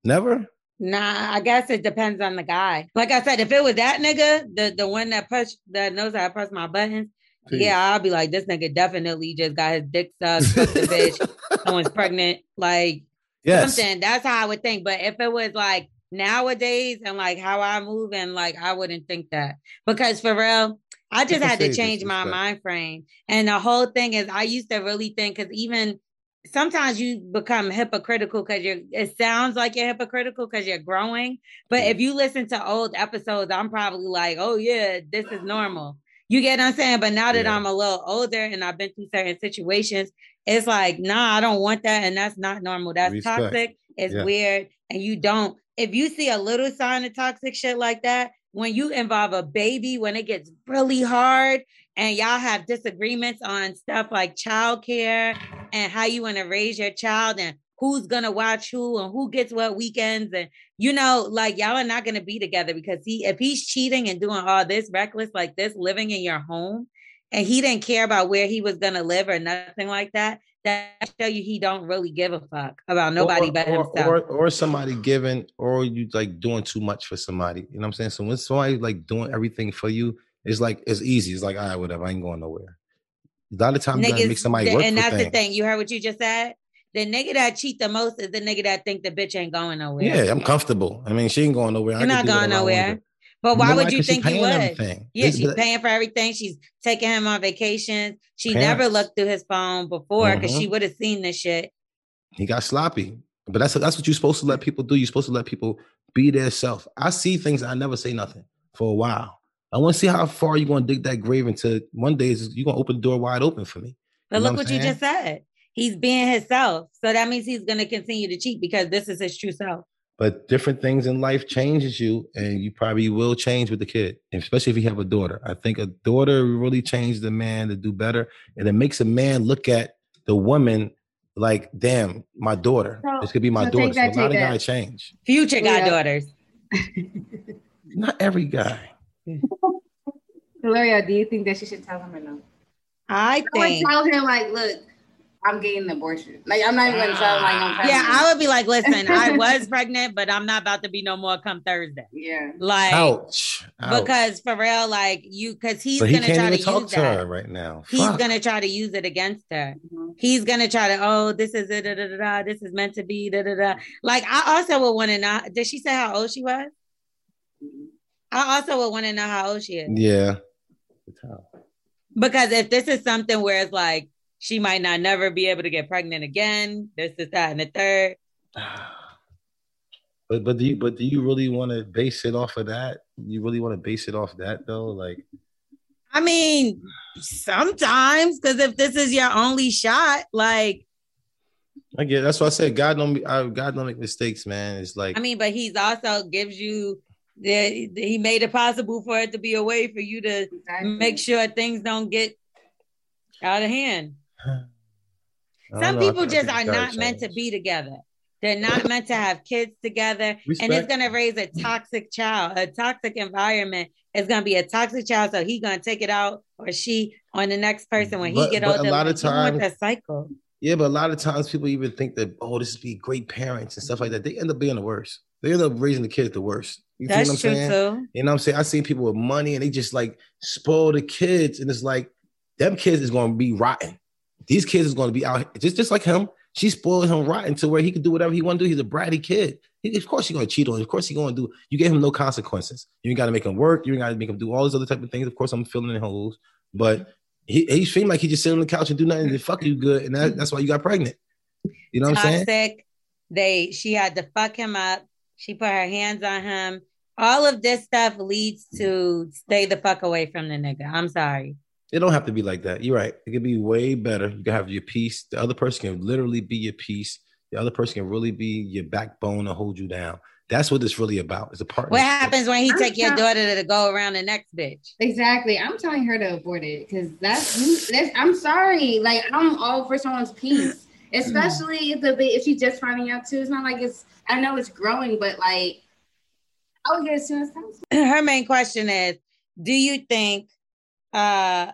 Never? Nah, I guess it depends on the guy. Like I said, if it was that nigga, the the one that push that knows how to press my buttons, yeah, I'll be like, this nigga definitely just got his dick sucked, fucked the bitch, [laughs] someone's pregnant, like yes. something. That's how I would think. But if it was like nowadays and like how I move and like I wouldn't think that because for real, I just had to change my mind frame. And the whole thing is, I used to really think because even sometimes you become hypocritical because you're. It sounds like you're hypocritical because you're growing. But if mm-hmm. you listen to old episodes, I'm probably like, oh yeah, this is normal. You get what I'm saying? But now that Yeah. I'm a little older and I've been through certain situations, it's like, nah, I don't want that. And that's not normal. That's Respect. toxic. It's Yeah. weird. And you don't, if you see a little sign of toxic shit like that, when you involve a baby, when it gets really hard and y'all have disagreements on stuff like childcare and how you want to raise your child and who's gonna watch who and who gets what weekends and you know like y'all are not gonna be together because he if he's cheating and doing all this reckless like this living in your home and he didn't care about where he was gonna live or nothing like that that show you he don't really give a fuck about nobody or, but or, himself Or, or somebody giving, or you like doing too much for somebody. You know what I'm saying? So when somebody like doing everything for you, it's like it's easy. It's like, all right, whatever, I ain't going nowhere. A lot of times you gotta make somebody th- work and that's things. the thing you heard what you just said the nigga that cheat the most is the nigga that think the bitch ain't going nowhere Yeah, I'm comfortable. I mean, she ain't going nowhere. You're not going whatever I wanna nowhere. But why know would you think you would? everything. Yeah, It's- she's but- paying for everything. She's taking him on vacations. She never looked through his phone before because Mhm. she would have seen this shit. he got sloppy. But that's that's what you're supposed to let people do. You're supposed to let people be their self. I see things I never say nothing for a while. I want to see how far you're gonna dig that grave until one day is you're gonna open the door wide open for me. But You look what what you just said. He's being himself. So that means he's gonna continue to cheat because this is his true self. But different things in life changes you, and you probably will change with the kid, especially if you have a daughter. I think a daughter really changes the man to do better, and it makes a man look at the woman like, "Damn, my daughter. So- this could be my so take daughter." So that, a lot of guys change. Future got Yeah. daughters. Not every guy. [laughs] Gloria, do you think that she should tell him or no? I I would think tell him like, look, I'm getting an abortion. Like I'm not even gonna tell him like I'm. Yeah, I would be like, listen, I [laughs] was pregnant, but I'm not about to be no more come Thursday. yeah. Like Ouch. Ouch. because for real, like you because he's so he gonna try to talk use to that. her right now. He's Fuck. gonna try to use it against her. Mhm. He's gonna try to, oh, this is it, da, da, da, da, this is meant to be, da, da, da. Like I also would want to know. Did she say how old she was? I also would want to know how old she is. Yeah. Because if this is something where it's like she might not never be able to get pregnant again, this is that and the third. [sighs] But but do you but do you really want to base it off of that? You really want to base it off that though? Like I mean, sometimes because if this is your only shot, like I get that's why I said God don't I, God don't make mistakes, man. It's like I mean, but he's also gives you the he made it possible for it to be a way for you to Exactly. make sure things don't get out of hand. Some know, people just are it's gotta not meant to be together. They're not [laughs] meant to have kids together. And it's gonna raise a toxic child, a toxic environment. It's gonna be a toxic child, so he's gonna take it out or she on the next person when But- he get but a older. lot of like, you times- that cycle. Yeah, but a lot of times people even think that oh, this would be great parents and stuff like that. They end up being the worst. They end up raising the kids the worst. You see That's what I'm true saying? too. You know what I'm saying? I seen people with money and they just like spoil the kids, and it's like them kids is gonna be rotten. These kids is gonna be out just just like him. She spoiled him rotten to where he could do whatever he want to do. He's a bratty kid. He, of course, he's gonna cheat on. you. Of course, he's gonna do. You gave him no consequences. You ain't gotta make him work. You ain't gotta make him do all these other type of things. Of course, I'm filling in holes, but he he seemed like he just sit on the couch and do nothing and fuck you good, and that, that's why you got pregnant. You know what I'm saying? Toxic. They she had to fuck him up. She put her hands on him. All of this stuff leads to stay the fuck away from the nigga. I'm sorry. It don't have to be like that. You're right. It could be way better. You can have your peace. The other person can literally be your peace. The other person can really be your backbone to hold you down. That's what it's really about. It's a partner. What happens when he I'm take your sorry. daughter to go around the next bitch? Exactly. I'm telling her to abort it because that's, that's. I'm sorry. Like I'm all for someone's peace, [clears throat] especially if the if she's just finding out too. It's not like it's. I know it's growing, but like I would get as soon as possible. [clears throat] Her main question is, do you think uh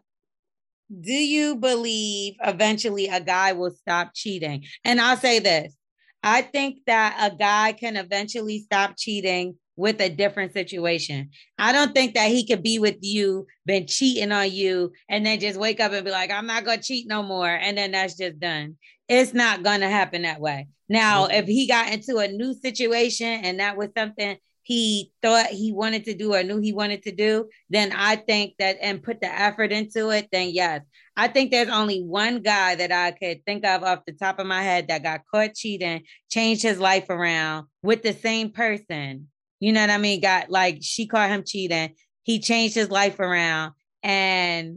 do you believe eventually a guy will stop cheating? And I'll say this. I think that a guy can eventually stop cheating with a different situation. I don't think that he could be with you, been cheating on you, and then just wake up and be like, I'm not gonna cheat no more. And then that's just done. It's not gonna happen that way. Now, if he got into a new situation and that was something he thought he wanted to do or knew he wanted to do, then I think that and put the effort into it, then yes. I think there's only one guy that I could think of off the top of my head that got caught cheating, changed his life around with the same person. You know what I mean? Got like she caught him cheating. He changed his life around and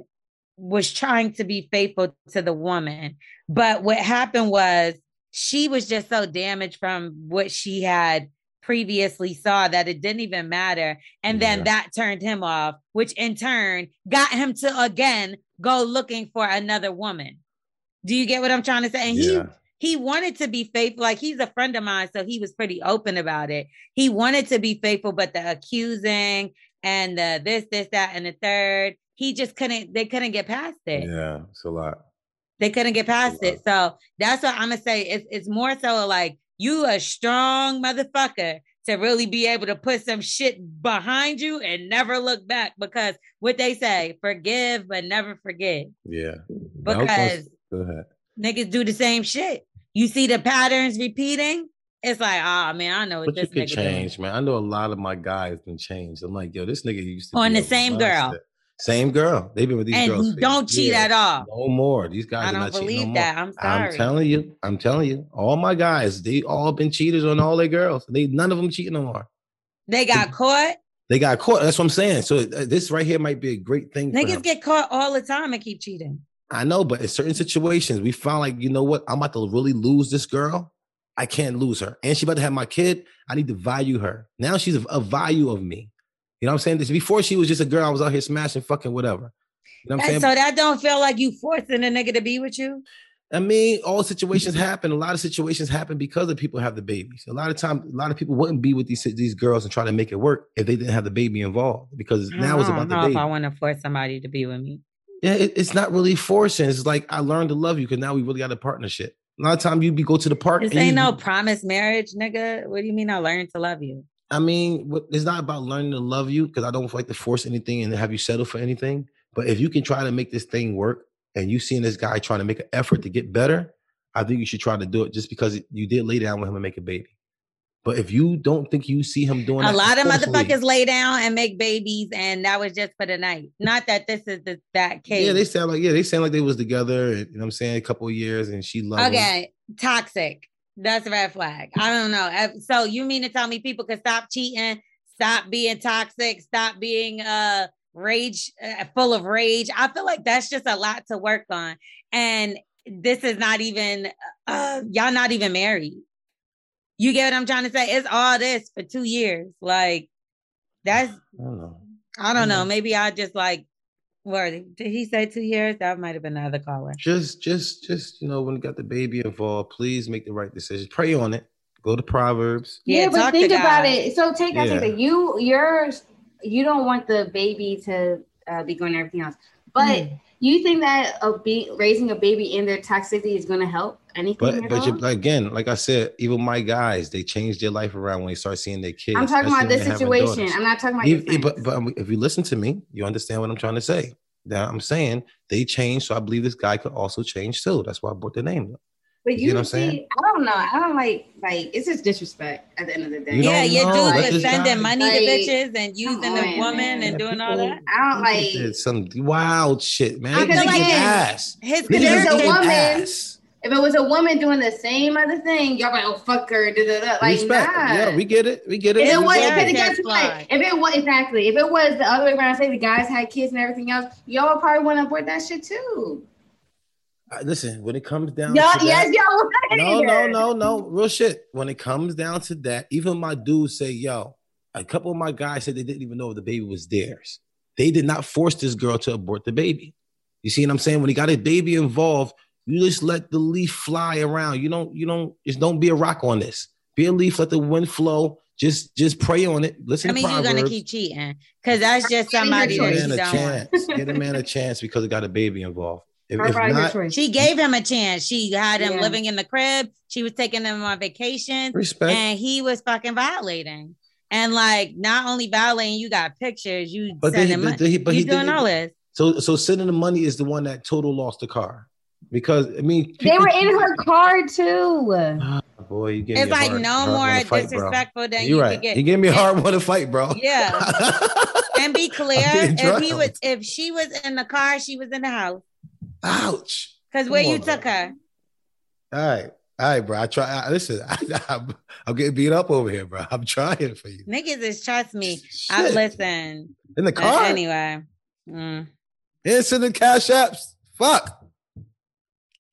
was trying to be faithful to the woman. But what happened was she was just so damaged from what she had previously saw that it didn't even matter. And then Yeah. that turned him off, which in turn got him to again go looking for another woman. Do you get what I'm trying to say? And Yeah. he he wanted to be faithful. Like he's a friend of mine, so he was pretty open about it. He wanted to be faithful, but the accusing and the this, this, that, and the third, he just couldn't, they couldn't get past it. Yeah, it's a lot. They couldn't get past it. So that's what I'm gonna say. It's it's more so like you a strong motherfucker to really be able to put some shit behind you and never look back because what they say, forgive but never forget. Yeah. Now, I was gonna Because niggas do the same shit. You see the patterns repeating, it's like, oh man, I know what But you this could nigga doing. change, man. I know a lot of my guys been changed. I'm like, yo, this nigga used to On the same girl. Same girl. They've been with these And girls. don't cheat years. at all. No more. These guys I are don't believe no that. I'm sorry. I'm telling you. I'm telling you. All my guys, they all been cheaters on all their girls. They none of them cheating no more. they got caught. They got caught. That's what I'm saying. So uh, this right here might be a great thing. Niggas get caught all the time and keep cheating. I know, but in certain situations, we found like, you know what? I'm about to really lose this girl. I can't lose her. And she about to have my kid. I need to value her. Now she's a, a value of me. You know what I'm saying? This before she was just a girl. I was out here smashing, fucking whatever. You know what I'm And saying? so that don't feel like you forcing a nigga to be with you. I mean, all situations happen. A lot of situations happen because of people have the babies. A lot of time, a lot of people wouldn't be with these these girls and try to make it work if they didn't have the baby involved. Because now it's I don't about the know baby. if I want to force somebody to be with me. Yeah, it, it's not really forcing. It's like I learned to love you because now we really got a partnership. A lot of time you be go to the park. This and ain't you- no promise marriage, nigga. What do you mean I learned to love you? I mean, it's not about learning to love you because I don't like to force anything and have you settle for anything. But if you can try to make this thing work and you seeing this guy trying to make an effort to get better, I think you should try to do it just because you did lay down with him and make a baby. But if you don't think you see him doing A lot of motherfuckers lay down and make babies, and that was just for the night. Not that this is the, that case. Yeah, they sound like yeah, they sound like they was together. And, you know what I'm saying? A couple of years, and she loved him. Okay, toxic. That's a red flag. I don't know. Uh, So you mean to tell me people can stop cheating, stop being toxic, stop being uh rage, uh, full of rage? I feel like that's just a lot to work on, and this is not even uh y'all not even married. You get what I'm trying to say? It's all this for two years. Like that's I don't know. I don't know. Maybe I just like. Where did he say two years? That might have been the other caller. Just, just, just you know, when you got the baby involved, please make the right decision. Pray on it. Go to Proverbs. Yeah, but talk to think about God. it. So take that. Yeah. Take that. You, you're, you don't want the baby to uh, be going to everything else, but Hmm. You think that a be raising a baby in their toxicity is going to help anything But but you, again, like I said, even my guys, they change their life around when they start seeing their kids. I'm talking about this when they're having situation. I'm not talking about If- but, but um, if you listen to me, you understand what I'm trying to say. Now I'm saying they changed, so I believe this guy could also change too. That's why I brought the name. But You you, know what I'm see, saying? I don't know. I don't like like it's just disrespect at the end of the day. You yeah, don't your know, dudes was sending guy- money Like, to bitches and using come the woman man. and doing all that. I don't like this, some wild shit, man. I feel like ass. His They Because a woman- ass. if it was a woman doing the same other thing, y'all like, oh fuck her, da, da, da. like Respect. nah. Yeah, we get it. We get it. If it We was, Yeah, because it. guess that's. If it was exactly, if it was the other way around, say the guys had kids and everything else, y'all would probably want to abort that shit too. Uh, Listen, when it comes down Y'all, to that, yes, y'all would. no, no, no, no. Real shit. When it comes down to that, even my dudes say, yo, a couple of my guys said they didn't even know if the baby was theirs. They did not force this girl to abort the baby. You see what I'm saying? When he got a baby involved, you just let the leaf fly around. You don't, you don't, just don't be a rock on this. Be a leaf, let the wind flow. Just just pray on it. Listen I mean, you're gonna keep cheating because that's just somebody your that Give a man a chance. Give a man a chance because it got a baby involved. If, if not. She gave him a chance. She had him Yeah. living in the crib. She was taking him on vacation, respect. and he was fucking violating. And like, not only violating, you got pictures. You But then he- sending money. but he- but you he doing all this. So so sending the money is the one that total lost the car. Because I mean They were in her car too. Ah, boy, you gave It's me a like hard- no hard more one to fight, bro. disrespectful than You're you right. could get. You gave me a hard one to fight, bro. [laughs] Yeah. [laughs] and be clear, if he was, if she was in the car, she was in the house. Ouch. Because where Come you on, took bro. her, All right. All right, bro. I try. I, listen, [laughs] I, am I'm getting beat up over here, bro. I'm trying for you. niggas is trust me. I listen. In the car. anyway. Mm. The cash apps. Fuck.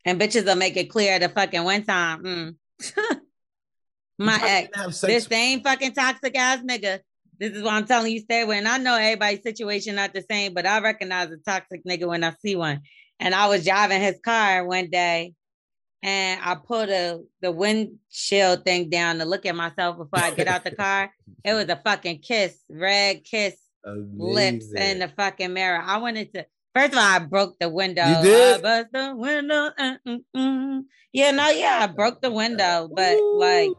And bitches will make it clear the fucking one time. Mm. [laughs] My ex, this same fucking toxic ass nigga. This is why I'm telling you, stay away. And I know everybody's situation not the same, but I recognize a toxic nigga when I see one. And I was driving his car one day, and I put a the windshield thing down to look at myself before I get out the car. It was a fucking kiss, red kiss lips in the fucking mirror. I wanted to. First of all, I broke the window. You did? I bust the window. uh, mm, mm. Yeah, no, yeah, I broke the window, but like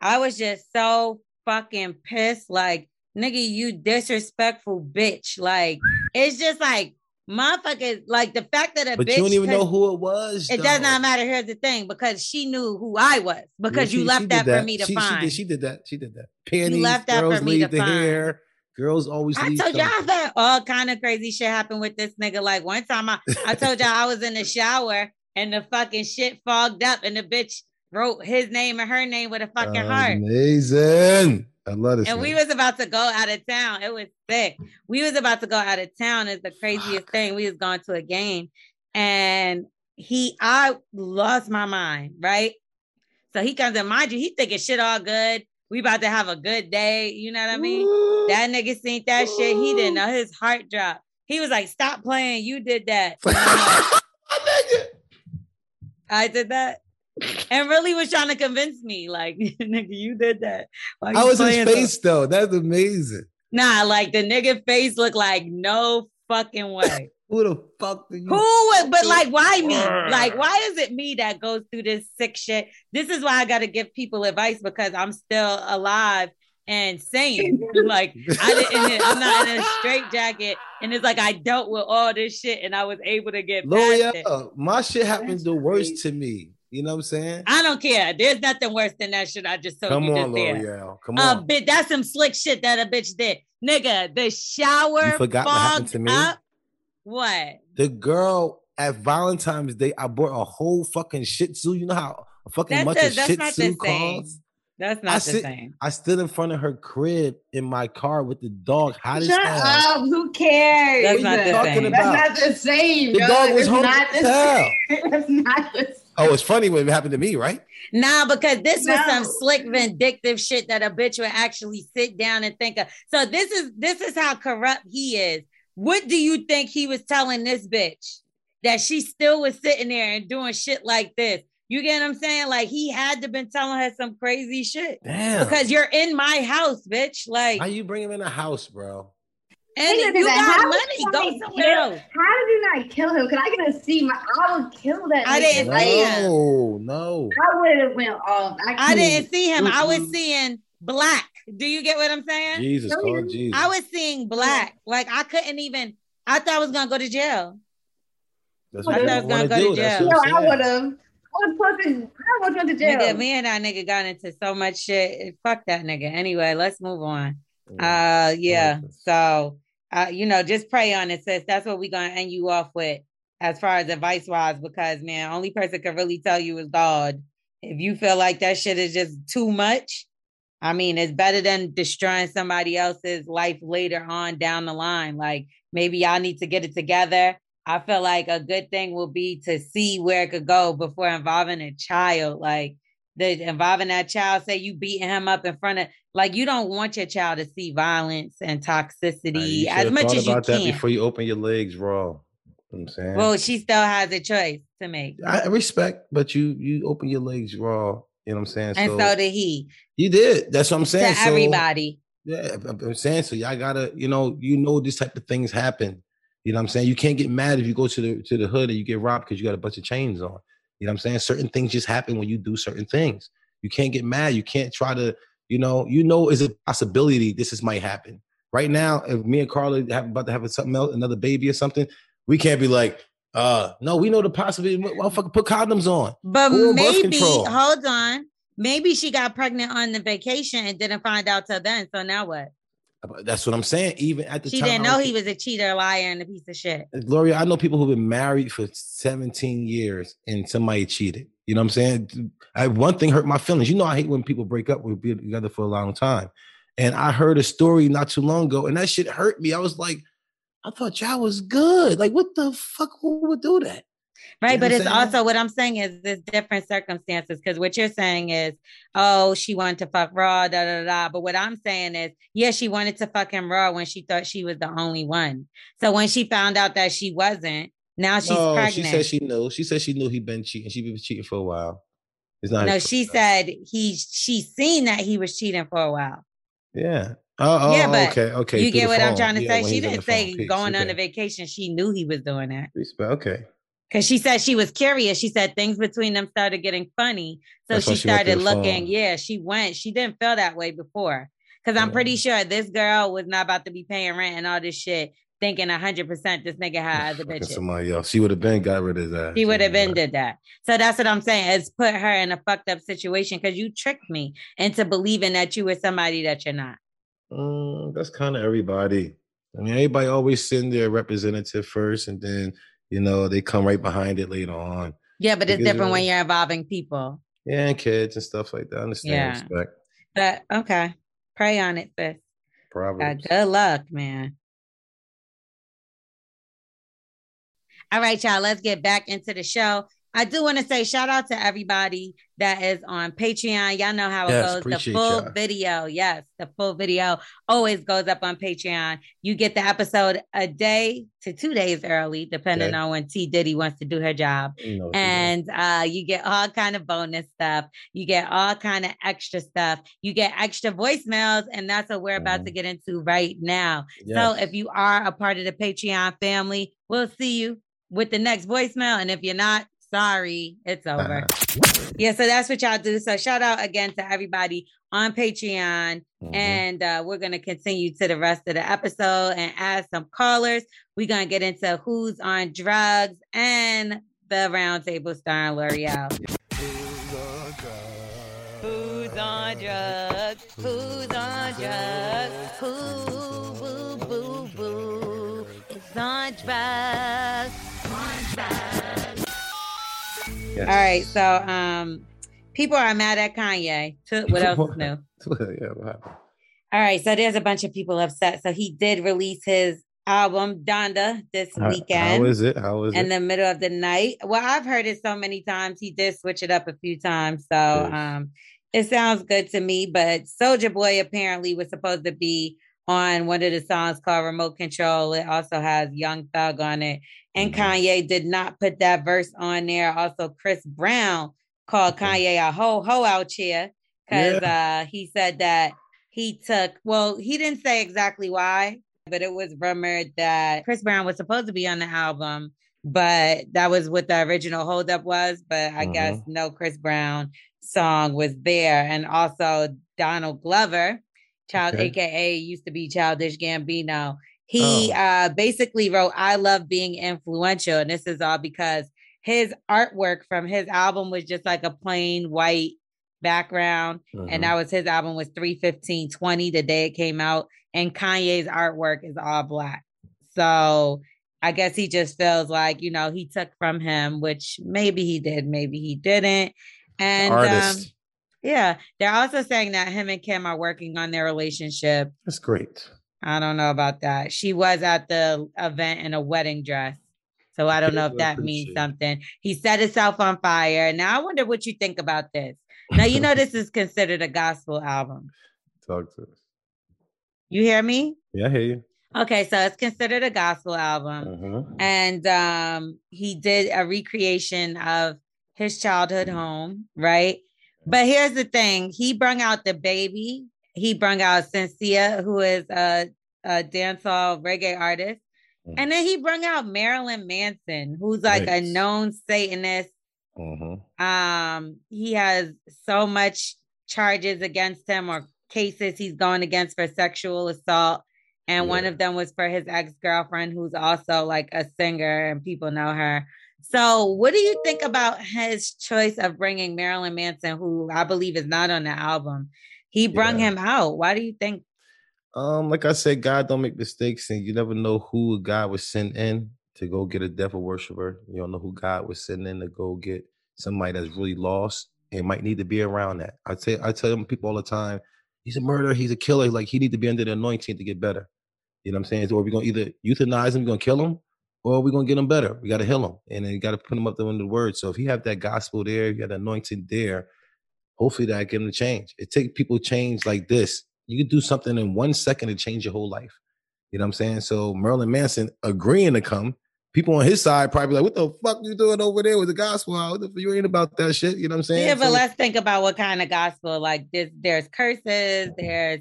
I was just so fucking pissed. Like, nigga, you disrespectful bitch. Like, it's just like motherfuckers. Like the fact that a But bitch. you don't even know who it was. It does not matter. Here's the thing, because she knew who I was. Because Yeah, you she- left she that, did for me to she, find. She did, she did that. She did that. Panties. left that for me leave to the find. hair. Girls always I told y'all. I've had all kind of crazy shit happen with this nigga. Like one time I, I told y'all I was in the shower and the fucking shit fogged up and the bitch wrote his name and her name with a fucking heart. Amazing. I love this. And we was about to go out of town. It was sick. We was about to go out of town is the craziest thing. We was going to a game and he I lost my mind, right? So he comes in, mind you, he thinking shit all good. We about to have a good day. You know what I mean? Ooh. That nigga seen that shit. He didn't know his heart dropped. He was like, "Stop playing. You did that." [laughs] I did that, and really was trying to convince me, like, [laughs] "Nigga, you did that." Why How was his playing so-" face though? That's amazing. Nah, like the nigga face looked like no fucking way. [laughs] Who the fuck do you? Who would, but like, why me? Like, why is it me that goes through this sick shit? This is why I got to give people advice because I'm still alive and sane. [laughs] like, I didn't, I'm not in a straight jacket. And it's like I dealt with all this shit and I was able to get it. My shit happened the worst to me. You know what I'm saying? I don't care. There's nothing worse than that shit I just told Come you on, just there. Lorel. Come A on. bit that's some slick shit that a bitch did. Nigga, the shower You forgot what happened to me? up. What? The girl at Valentine's Day, I bought a whole fucking Shih Tzu. You know how a fucking That's much a- a that's Shih not Tzu the same. costs? That's I not the sit- same. I stood in front of her crib in my car with the dog, hot as Shut hell. up. Who cares? That's not the talking same. about? That's not the same. The yo. dog was It's hungry not the hell. same. [laughs] That's not the same. Oh, it's funny when it happened to me, right? Nah, because this was some slick vindictive shit that a bitch would actually sit down and think of. So this is this is how corrupt he is. What do you think he was telling this bitch that she still was sitting there and doing shit like this? You get what I'm saying? Like he had to been telling her some crazy shit Damn. because you're in my house, bitch. Like, how you bring him in the house, bro? And Nigga, you got house money, go might kill- else. How did you not kill him? Cause I can see my. I would kill that. I nigga. didn't Like, see him. No, no. I would have went off. I, I didn't see him. I was seeing black. Do you get what I'm saying? Jesus, No, oh Jesus. I was seeing black. Like I couldn't even. I thought I was gonna go to jail. That's I what thought I I was gonna go to to jail. what Yo, I'm I saying. would have. I was supposed to. I was going to jail. Nigga, me and that nigga got into so much shit. Fuck that nigga. Anyway, let's move on. Yeah. Uh, yeah. this. So, uh, you know, just pray on it, sis. That's what we're gonna end you off with, as far as advice wise, because man, only person can really tell you is God. If you feel like that shit is just too much, I mean, it's better than destroying somebody else's life later on down the line. Like maybe y'all need to get it together. I feel like a good thing will be to see where it could go before involving a child. Like the involving that child, say you beating him up in front of like you don't want your child to see violence and toxicity as much as you about that can. before you open your legs raw. You know I'm saying. Well, she still has a choice to make. I respect, but you you open your legs raw. You know what I'm saying? and so, did he. you did. That's what I'm To saying. So, everybody. Yeah, I'm- saying so. Y'all gotta, you know, you know, this type of things happen. You know what I'm saying? You can't get mad if you go to the to the hood and you get robbed because you got a bunch of chains on. You know what I'm saying? Certain things just happen when you do certain things. You can't get mad. You can't try to, you know, you know, is a possibility this is might happen. Right now, if me and Carla have about to have something else, another baby or something, we can't be like, uh, no, we know the possibility. Motherfucker, put condoms on. But on maybe, hold on. Maybe she got pregnant on the vacation and didn't find out till then. So now what? That's what I'm saying. Even at the She time, didn't know was- he was a cheater, liar, and a piece of shit. Gloria, I know people who've been married for 17 years and somebody cheated. You know what I'm saying? I, one thing hurt my feelings. You know, I hate when people break up. We've been together for a long time. And I heard a story not too long ago, and that shit hurt me. I was like, I thought y'all was good. Like, what the fuck? Who would do that? Right. know but it's saying? also what I'm saying is there's different circumstances because what you're saying is, oh, she wanted to fuck raw, da da da. But what I'm saying is, yeah, she wanted to fuck him raw when she thought she was the only one. So when she found out that she wasn't, now she's no, pregnant. she said she knew. She said she knew he'd been cheating. She'd been cheating for a while. It's not. no, she said he she seen that he was cheating for a while. Yeah. Oh, oh, Yeah, but okay, okay. you get what I'm trying to Yeah, say? She didn't say phone. Going on a vacation. She knew he was doing that. Okay. Because she said she was curious. She said things between them started getting funny. So That's she started looking. phone. Yeah, she went. She didn't feel that way before. Because I'm pretty sure this girl was not about to be paying rent and all this shit, thinking 100% this nigga [laughs] had other Fucking bitches. somebody else. She would have been got rid of that. He would have been did that. So that's what I'm saying. It's put her in a fucked up situation because you tricked me into believing that you were somebody that you're not. Mm, that's kind of everybody. I mean, everybody always send their representative first, and then you know they come right behind it later on. Yeah, but it's Because, different when uh, you're involving people. Yeah, and kids and stuff like that. I understand. Yeah. Respect. But okay. Pray on it, sis. Uh, Proverbs. good luck, man. All right, y'all, let's get back into the show. I do want to say shout out to everybody that is on Patreon. Y'all know how it Yes, goes. The full y'all. video, yes, the full video always goes up on Patreon. You get the episode a day to two days early, depending Okay. on when T Diddy wants to do her job what and uh, you get all kind of bonus stuff. You get all kind of extra stuff. You get extra voicemails, and that's what we're about to get into right now. Mm-hmm. Yes. So if you are a part of the Patreon family, We'll see you with the next voicemail. And if you're not, sorry, it's [laughs] over. yeah, so that's what y'all do. So shout out again to everybody on Patreon. Mhm. And uh, we're going to continue to the rest of the episode and add some callers. We're going to get into who's on drugs and the roundtable starring Lorel. Who's on drugs? Who's on drugs? Who, boo, boo, boo, is on drugs? Yes. All right, so um, people are mad at Kanye. What else is new? [laughs] yeah, what happened? All right, so there's a bunch of people upset. So he did release his album Donda this How- weekend How is it? How is in it? In the middle of the night. Well, I've heard it so many times. He did switch it up a few times, so Yes. um, it sounds good to me. But Soulja Boy apparently was supposed to be on one of the songs called Remote Control. It also has Young Thug on it, and Mhm. Kanye did not put that verse on there. Also, Chris Brown called Kanye a ho ho out here because uh, he said that he took. Well, he didn't say exactly why, but it was rumored that Chris Brown was supposed to be on the album, but that was what the original holdup was. But I guess Mhm. no Chris Brown song was there. And also Donald Glover, child Okay. aka used to be childish Gambino. He Oh. uh basically wrote I love being influential. And this is all because his artwork from his album was just like a plain white background and Mhm. that was his album was 31520 the day it came out and kanye's artwork is all black so i guess he just feels like you know he took from him which maybe he did maybe he didn't and um, yeah they're also saying that him and kim are working on their relationship That's great. I don't know about that she was at the event in a wedding dress so i don't know if that means something he set himself on fire now i wonder what you think about this now you know [laughs] this is considered a gospel album Talk to us. you hear me? Yeah, I hear you. Okay, so it's considered a gospel album. Mhm. And um he did a recreation of his childhood home, right? But here's the thing, he brung out DaBaby. He brung out Shenseea, who is a, a dancehall reggae artist. Mhm. And then he brung out Marilyn Manson, who's like a known Satanist. Mhm. Um, he has so much charges against him or cases he's going against for sexual assault. And one of them was for his ex-girlfriend, who's also like a singer and people know her. So what do you think about his choice of bringing Marilyn Manson, who I believe is not on the album? He brung Yeah. him out. Why do you think? Um, like I said, God don't make mistakes, and you never know who God was sent in to go get a devil worshiper. You don't know who God was sending in to go get somebody that's really lost and might need to be around that. I tell I tell people all the time, he's a murderer, he's a killer. Like he need to be under the anointing to get better. You know what I'm saying? So we're gonna either euthanize him, we're gonna kill him, or we're gonna get him better. We gotta heal him, and then you gotta put him up there in the word. So if you have that gospel there, you got the anointing there, hopefully that get him to change. It take people change like this. You can do something in one second to change your whole life. You know what I'm saying? So Marilyn Manson agreeing to come, people on his side probably like, "What the fuck you doing over there with the gospel? What the- You ain't about that shit." You know what I'm saying? Yeah, but So- let's think about what kind of gospel. Like this, there's curses, there's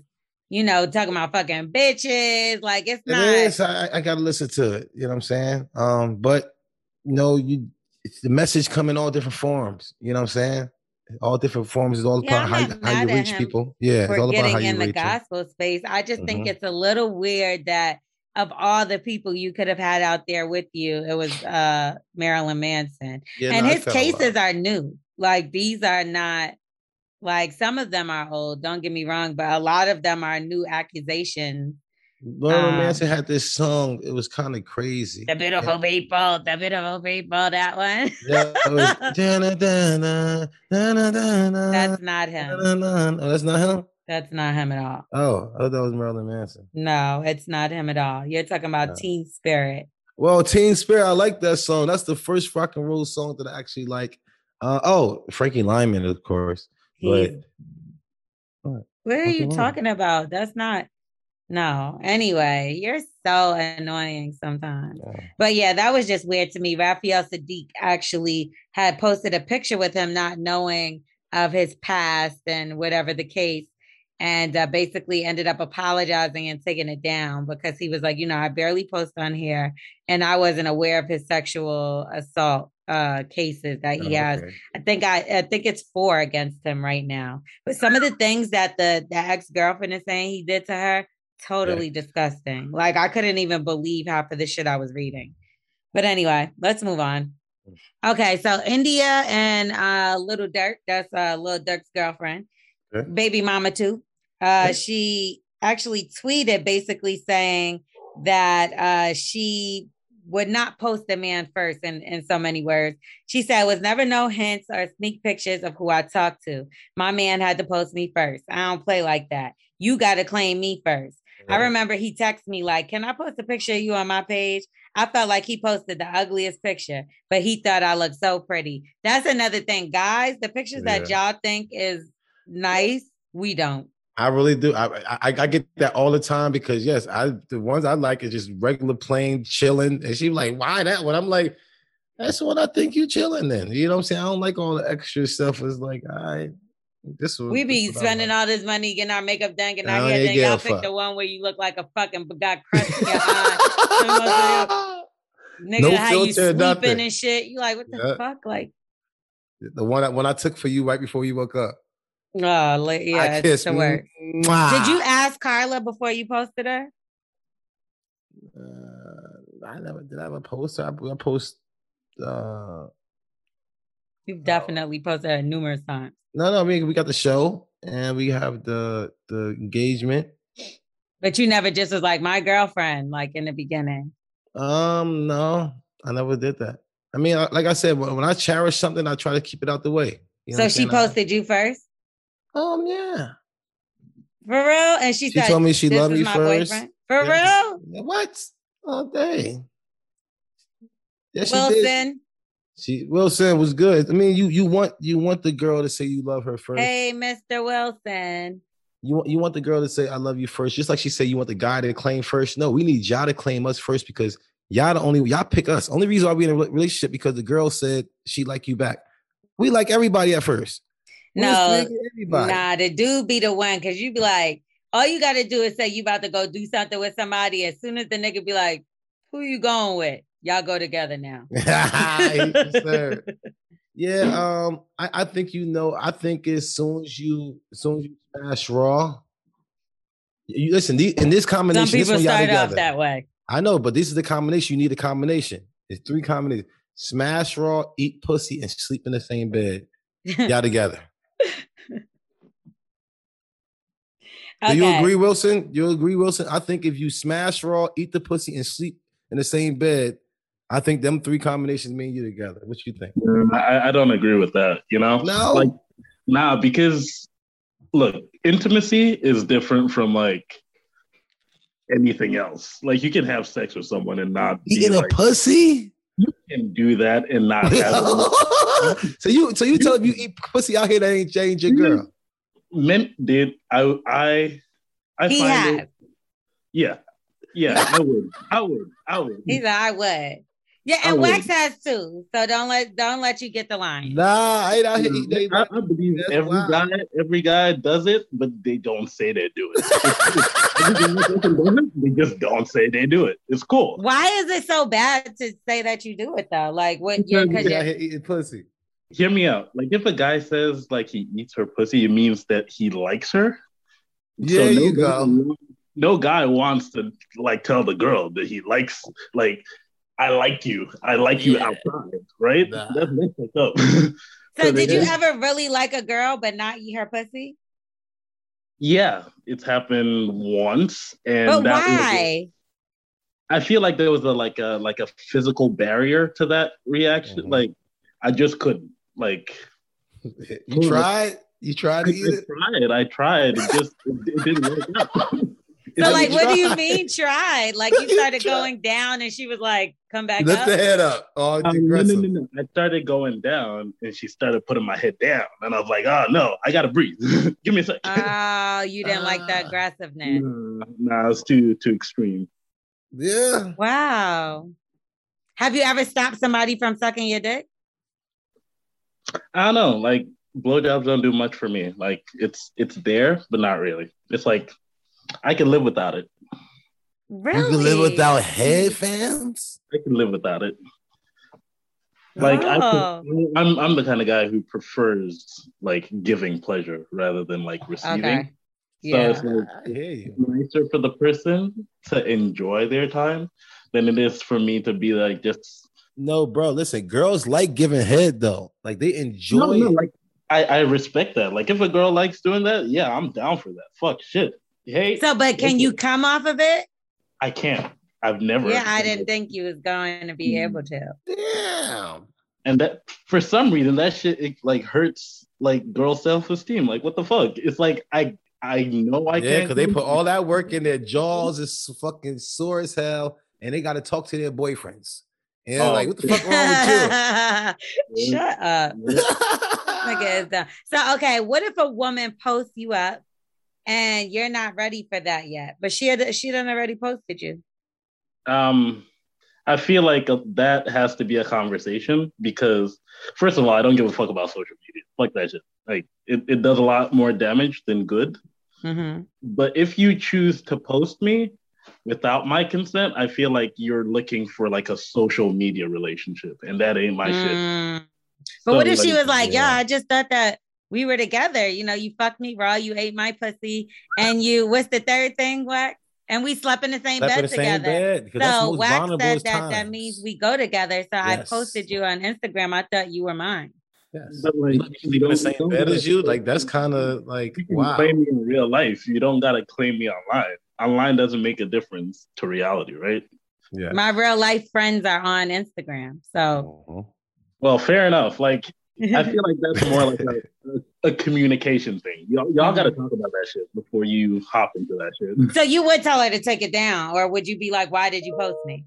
you know, talking about fucking bitches. Like it's It not is. I, I gotta listen to it. You know what I'm saying? Um, but you know, you it's the message come in all different forms. You know what I'm saying? All different forms is all Yeah, about how, you- how you reach people. Yeah, it's all about how you in the gospel space. I just think Mhm. it's a little weird that of all the people you could have had out there with you, it was uh Marilyn Manson. Yeah, and no, his felt a lot. cases are new. Like these are not like some of them are old, don't get me wrong, but a lot of them are new accusations. Marilyn um, Manson had this song. It was kind of crazy. The beautiful people, the beautiful people, that one. Yeah, was, [laughs] "Dana, dana, dana, That's not him. dana, dana." Oh, that's not him. That's not him at all. Oh, I thought that was Marilyn Manson. No, it's not him at all. You're talking about No. Teen Spirit. Well, Teen Spirit, I like that song. That's the first rock and roll song that I actually like. Uh, oh, Frankie Lymon, of course. But He's What? What are you talking about? That's not no. Anyway, you're so annoying sometimes. uh, But yeah, that was just weird to me. Raphael Saadiq actually had posted a picture with him not knowing of his past and whatever the case. and uh, basically ended up apologizing and taking it down because he was like, you know, I barely post on here and I wasn't aware of his sexual assault uh cases that he Oh, has. okay. I think I I think it's four against him right now. But some of the things that the the ex-girlfriend is saying he did to her, totally disgusting. Like I couldn't even believe half of the shit I was reading. But anyway, let's move on. Okay, so India and uh Lil Durk, that's uh Lil Durk's girlfriend, Okay. baby mama too. Uh Okay. she actually tweeted basically saying that uh she would not post the man first in, in so many words. She said was never no hints or sneak pictures of who I talked to. My man had to post me first. I don't play like that. You gotta claim me first. I remember he texted me like, "Can I post a picture of you on my page?" I felt like he posted the ugliest picture, but he thought I looked so pretty. That's another thing, guys. The pictures that y'all think is nice, we don't. I really do. I, I I get that all the time because yes, I the ones I like is just regular plain chilling. And she's like, why that one? I'm like, that's what I think you're chilling then. You know what I'm saying? I don't like all the extra stuff. It's like, I this one. We be this spending all this money getting our makeup done, getting our hair done. Y'all pick fuck. the one where you look like a fucking got crust in your eye. [laughs] Nigga, No how you sleeping nothing. and shit. You like, what the Yeah. fuck? Like, the one I, one I took for you right before you woke up. oh, yeah, I it's the. Mwah. Did you ask Carla before you posted her? Uh, I never did. I have a post. I, I post. Uh, You've definitely posted her numerous times. No, no. I mean, we got the show and we have the the engagement. But you never just was like my girlfriend, like in the beginning. Um, no, I never did that. I mean, like I said, when when I cherish something, I try to keep it out the way. You know so she saying? I- posted you first, um, yeah. for real, and she, She said, told me she loved me my first. boyfriend." For Yeah. real, What? Oh, dang. Yes, she did. Wilson. She Wilson was good. I mean, you you want you want the girl to say you love her first. Hey, Mr. Wilson. You want you want the girl to say I love you first, just like she said you want the guy to claim first. No, we need y'all to claim us first because y'all the only y'all pick us. Only reason why we in a relationship because the girl said she like you back. We like everybody at first. We No. Nah, the dude be the one because you be like, all you got to do is say you about to go do something with somebody. As soon as the nigga be like, who you going with? Y'all go together now. [laughs] Yes. Yeah, um, I, I think you know. I think as soon as you, as soon as you smash Raw, you listen. The, in this combination, Some this people one y'all start off that way. I know, but this is the combination. You need a combination. It's three combinations: smash Raw, eat pussy, and sleep in the same bed. Y'all together. [laughs] Do you agree, Wilson? You agree, Wilson? I think if you smash Raw, eat the pussy, and sleep in the same bed, I think them three combinations mean you together. What you think? Mm, I, I don't agree with that. You know, No. like nah, because look, intimacy is different from like anything else. Like you can have sex with someone and not be Eating a pussy? you can do that and not [laughs] have [laughs] so you so you tell if you eat pussy out here that ain't change your girl. men did I I I He find has. it yeah. Yeah, I would. I would. I would. He's like, I would. Yeah, I and would. Wax has too. So don't let don't let you get the line. Nah, I ain't out here eating they I, I believe That's every wild. guy, every guy does it, but they don't say they do it. [laughs] they just don't say they do it. It's cool. Why is it so bad to say that you do it though? Like what you're because out you're here eating pussy. Hear me out. Like if a guy says like he eats her pussy, it means that he likes her. Yeah, no you guy- No guy wants to like tell the girl that he likes like I like you. I like you Yeah. outside, right? Nah. That's that's fucked up. [laughs] so So did they- you ever really like a girl but not eat her pussy? yeah, it's happened once, and But that was- why? I feel like there was a like a like a physical barrier to that reaction. Mhm. Like I just couldn't. Like [laughs] You tried? You tried I, to eat it? tried. I tried. It just it, it didn't work out. [laughs] It So didn't like you what do you mean tried? Like [laughs] you You started tried. going down and she was like, come back Lift up. the head up. Oh, Um, no, no, no, no. I started going down, and she started putting my head down, and I was like, "Oh no, I gotta breathe. [laughs] Give me a sec." Oh, you didn't like the Ah. aggressiveness. nah, nah, it's too too extreme. Yeah. Wow. Have you ever stopped somebody from sucking your dick? I don't know. Like blowjobs don't do much for me. Like it's it's there, but not really. It's like I can live without it. Really? You can live without head fans. I can live without it. Like I, Oh. pre- I'm I'm the kind of guy who prefers like giving pleasure rather than like receiving. Okay. So Yeah. it's like I hear you. nicer for the person to enjoy their time than it is for me to be like just No, bro. Listen, girls like giving head though. Like they enjoy. no, no, like I, I respect that. Like if a girl likes doing that, yeah, I'm down for that. Fuck shit. Hey, So, but can you come off of it? I can't. I've never. Yeah, I didn't think you was going to be Mm. able to. Damn. And that for some reason that shit it like hurts like girl self esteem. Like what the fuck? It's like I I know I yeah, can't. because they put all that work in their jaws is fucking sore as hell, and they got to talk to their boyfriends. And they're Oh. like, what the fuck wrong with you? [laughs] Shut up. [laughs] you? Nigga. So, okay, what if a woman posts you up and you're not ready for that yet, but she had she done already posted you? Um, I feel like uh, that has to be a conversation because, first of all, I don't give a fuck about social media. Fuck that shit. Like, it, it does a lot more damage than good. Mm-hmm. But if you choose to post me without my consent, I feel like you're looking for like a social media relationship, and that ain't my shit. Mm. But So, what if she was like, yeah. "Yeah, I just thought that we were together. You know, you fucked me raw, you ate my pussy, and you what's the third thing, Wax? And we slept in the same Slept bed the same together." bed, because that's So most Wax said that that means we go together. So I posted you on Instagram. I thought you were mine. Yes. But like, You sleep in the same bed as you. Like that's kind of like you can wow. claim me in real life. You don't gotta claim me online. Online doesn't make a difference to reality, right? Yeah. My real life friends are on Instagram. So Mhm. Well, fair enough. Like I feel like that's more like a, a communication thing. Y'all, y'all mm-hmm. got to talk about that shit before you hop into that shit. so you would tell her to take it down, or would you be like, "Why did you post me?"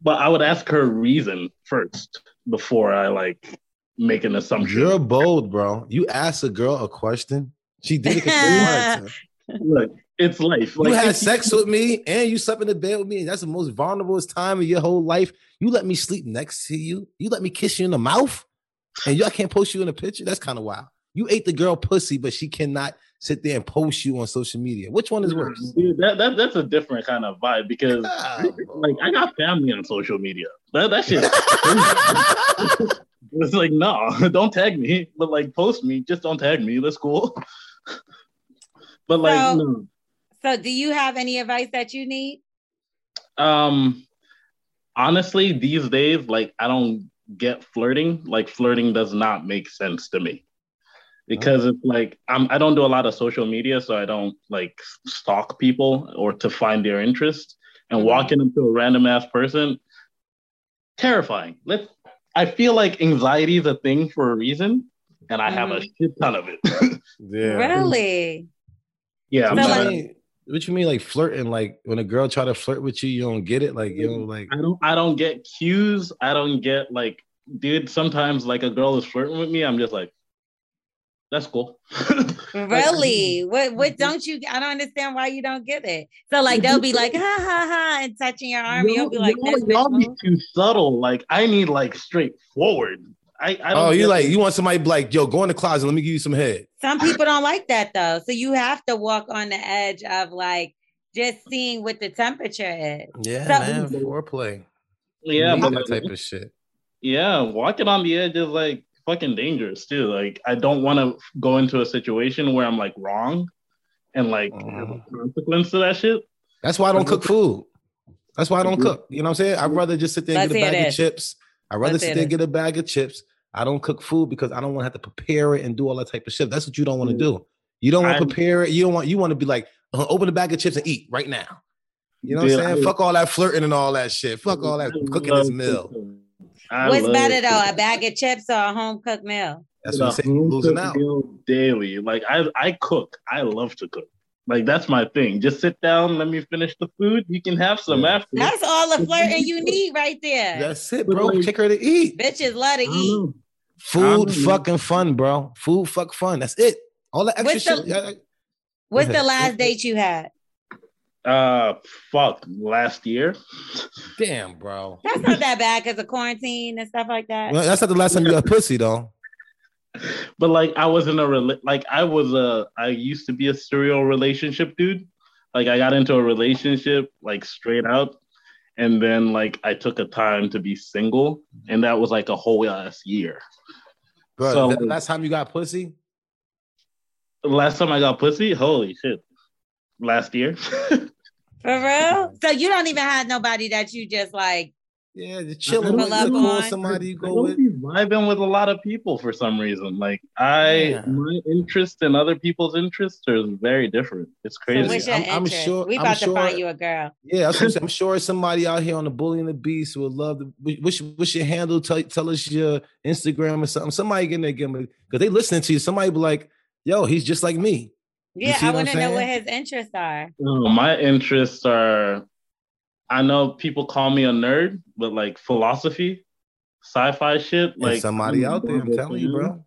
But I would ask her reason first before I like make an assumption. You're bold, bro. You asked a girl a question. She did it because [laughs] she. Look, it's life. You had sex with me and you slept in the bed with me, and that's the most vulnerable time of your whole life. You let me sleep next to you. You let me kiss you in the mouth, and you I can't post you in a picture. That's kind of wild. You ate the girl pussy, but she cannot sit there and post you on social media. Which one is worse? Dude, that, that that's a different kind of vibe because [laughs] like I got family on social media. That that shit. [laughs] it's like no, [laughs] don't tag me, but like post me. Just don't tag me. That's cool. but like So- no. So do you have any advice that you need? Um, honestly, these days, like I don't get flirting. Like flirting does not make sense to me because it's like I'm I don't do a lot of social media, so I don't like stalk people or to find their interest. And Mhm. walking into a random ass person, terrifying. Let's. I feel like anxiety is a thing for a reason, and I have a shit ton of it. [laughs] yeah. Really? yeah, I'm So, What not- you, like- mean, what you mean, like flirting? Like when a girl try to flirt with you, you don't get it. Like you know, like I don't I don't get cues. I don't get like, dude, sometimes like a girl is flirting with me, I'm just like, that's cool. [laughs] Really? [laughs] What what mm-hmm. don't you I don't understand why you don't get it. So like they'll be like ha ha ha and touching your arm and you'll be like y'all, this y'all be too subtle. Like I need like straightforward. I, I don't oh, you get- like you want somebody like, yo, go in the closet, let me give you some head. Some people don't like that though. So you have to walk on the edge of like just seeing what the temperature is. Yeah, So- man, foreplay. yeah, You but need that type of shit. yeah, walking on the edge is like fucking dangerous too. Like I don't want to go into a situation where I'm like wrong and like mm-hmm. have a consequence to that shit. That's why I don't cook food. That's why I don't mm-hmm. cook. You know what I'm saying? I'd mm-hmm. rather just sit there and Let's get a bag of chips. I'd rather Let's sit there and get a bag of chips. I don't cook food because I don't want to have to prepare it and do all that type of shit. That's what you don't want to do. You don't want to prepare it. You don't want you want to be like, uh, open a bag of chips and eat right now. You know what I'm saying? I- Fuck all that flirting and all that shit. Fuck all that cooking this meal. What's love better though, a bag of chips or a home cooked meal? That's what I'm saying. You're home losing out. daily. Like I, I cook. I love to cook. Like that's my thing. Just sit down. Let me finish the food. You can have some Yeah. after. That's all the flirting you need right there. That's it, bro. like- Take her to eat. Bitches love to I eat. know. Food, I'm- fucking fun, bro. Food, fuck fun. That's it. All that extra What's the- shit. yeah, yeah. What's the last date you had? Uh, fuck. Last year. Damn, bro. That's not that bad because of quarantine and stuff like that. Well, that's not the last time you got pussy, though. [laughs] but like I was in a rela- like I was a I used to be a serial relationship dude. Like I got into a relationship like straight out, and then like I took a time to be single, and that was like a whole ass year. Bro, So- that last time you got pussy? Last time I got pussy, holy shit, last year. [laughs] For real? So you don't even have nobody that you just like. Yeah, the chilling Pull with up you, call on. somebody you I go don't with. be vibing with a lot of people for some reason. Like I, Yeah. my interest and other people's interests are very different. It's crazy. what's your I'm- I'm interest? sure- we I'm about to sure- find you a girl. Yeah, I'm, saying. I'm [laughs] sure somebody out here on the Bully and the Beast would love to. What's, what's your handle? Tell, tell us your Instagram or something. Somebody get in there, give me because they listening to you. Somebody be like, "Yo, he's just like me." Yeah, see I what I'm want to know what his interests are. Oh, my interests are. I know people call me a nerd, but like philosophy, sci-fi shit. Like Like somebody I'm out there, I'm telling you, bro.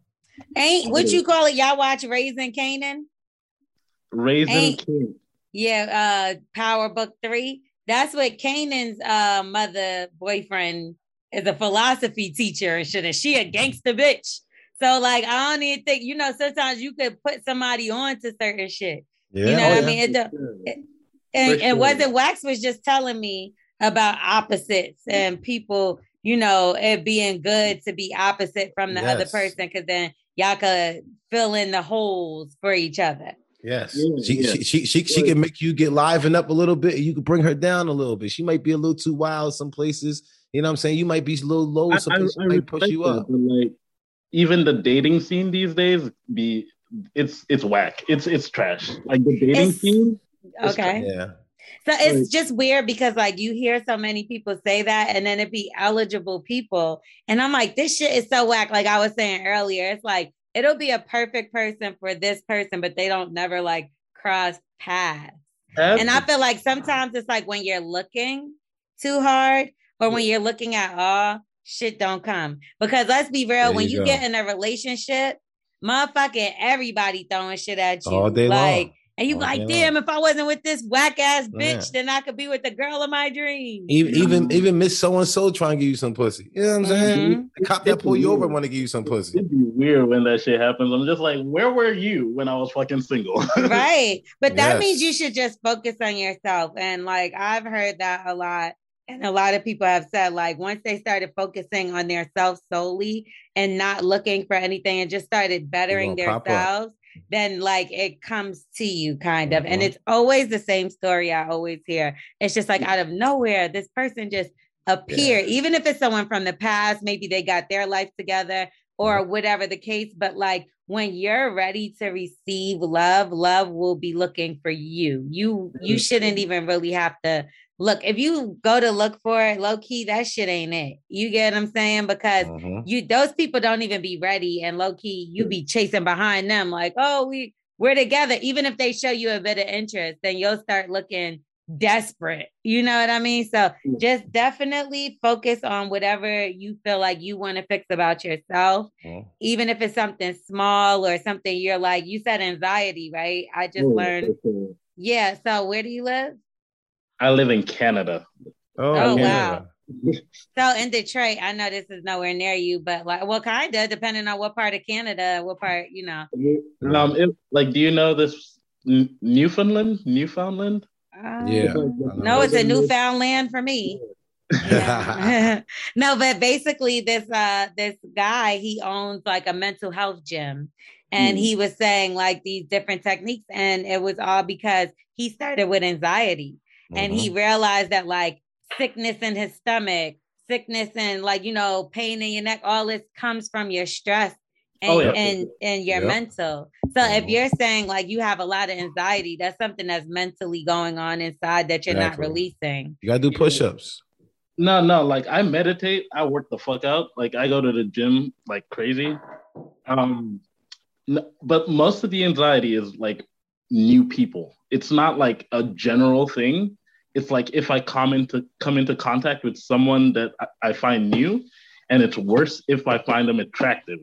Ain't what you call it? Y'all watch Raising Kanan? Raising Ain't- King. Yeah, uh Power Book Three. That's what Kanan's uh mother boyfriend is a philosophy teacher and shit, and she a gangster bitch. So like I don't even think you know sometimes you could put somebody on to certain shit. Yeah, You know oh, what I mean? It don't- Yeah. And, For and wasn't Wax was just telling me about opposites and people, you know, it being good to be opposite from the other person because then y'all could fill in the holes for each other. Yes, she, yeah. she she she she can make you get liven up a little bit. You can bring her down a little bit. She might be a little too wild some places. You know what I'm saying? You might be a little low. I, Some I, places I might push you that, up. but like even the dating scene these days be it's it's whack. It's it's trash. Like the dating It's- scene. Okay. Yeah, So it's just weird because like you hear so many people say that and then it be eligible people. And I'm like, this shit is so whack. Like I was saying earlier, it's like it'll be a perfect person for this person, but they don't never like cross paths. And I feel like sometimes it's like when you're looking too hard or when you're looking at all shit don't come. Because let's be real, There when you get in a relationship, motherfucking everybody throwing shit at you. all day like, long. And you All like, day damn, if I wasn't with this whack ass Yeah. bitch, then I could be with the girl of my dreams. Even even even Miss So and So trying to give you some pussy. You know what I'm saying? Mhm. The cop that pull you over want to give you some pussy. It'd be weird when that shit happens. I'm just like, where were you when I was fucking single? [laughs] right. But that Yes. means you should just focus on yourself. And like I've heard that a lot. And a lot of people have said, like, once they started focusing on their self solely and not looking for anything and just started bettering gonna up. themselves, then like it comes to you kind of. And Mhm. it's always the same story I always hear. It's just like out of nowhere, this person just appear, even if it's someone from the past, maybe they got their life together or whatever the case. But like when you're ready to receive love, love will be looking for you. You you shouldn't even really have to look. If you go to look for it, low key, that shit ain't it. You get what I'm saying? Because Mhm. you those people don't even be ready and low key you be chasing behind them like oh we we're together even if they show you a bit of interest then you'll start looking desperate you know what i mean so just definitely focus on whatever you feel like you want to fix about yourself Mhm. even if it's something small or something you're like you said anxiety right i just Oh, learned yeah so where do you live I live in Canada. Oh, yeah. wow. so in detroit i know this is nowhere near you but like well kind of depending on what part of canada what part you know Um, it, like, do you know this N- Newfoundland? Newfoundland? Uh, Yeah. No, it's a newfoundland for me. Yeah. [laughs] no, but basically this uh this guy, he owns like a mental health gym. And Hmm. he was saying like these different techniques, and it was all because he started with anxiety and he Mm-hmm. realized that like sickness in his stomach, sickness and like you know, pain in your neck, all this comes from your stress and Oh, yeah. and, and your Yep. mental. So if Mhm. you're saying like you have a lot of anxiety, that's something that's mentally going on inside that you're Exactly. not releasing. You gotta do push-ups. No, no. Like, I meditate. I work the fuck out. Like, I go to the gym like crazy. Um, n- but most of the anxiety is like new people. It's not like a general thing. It's like if I come into come into contact with someone that I, I find new, and it's worse if I find them attractive,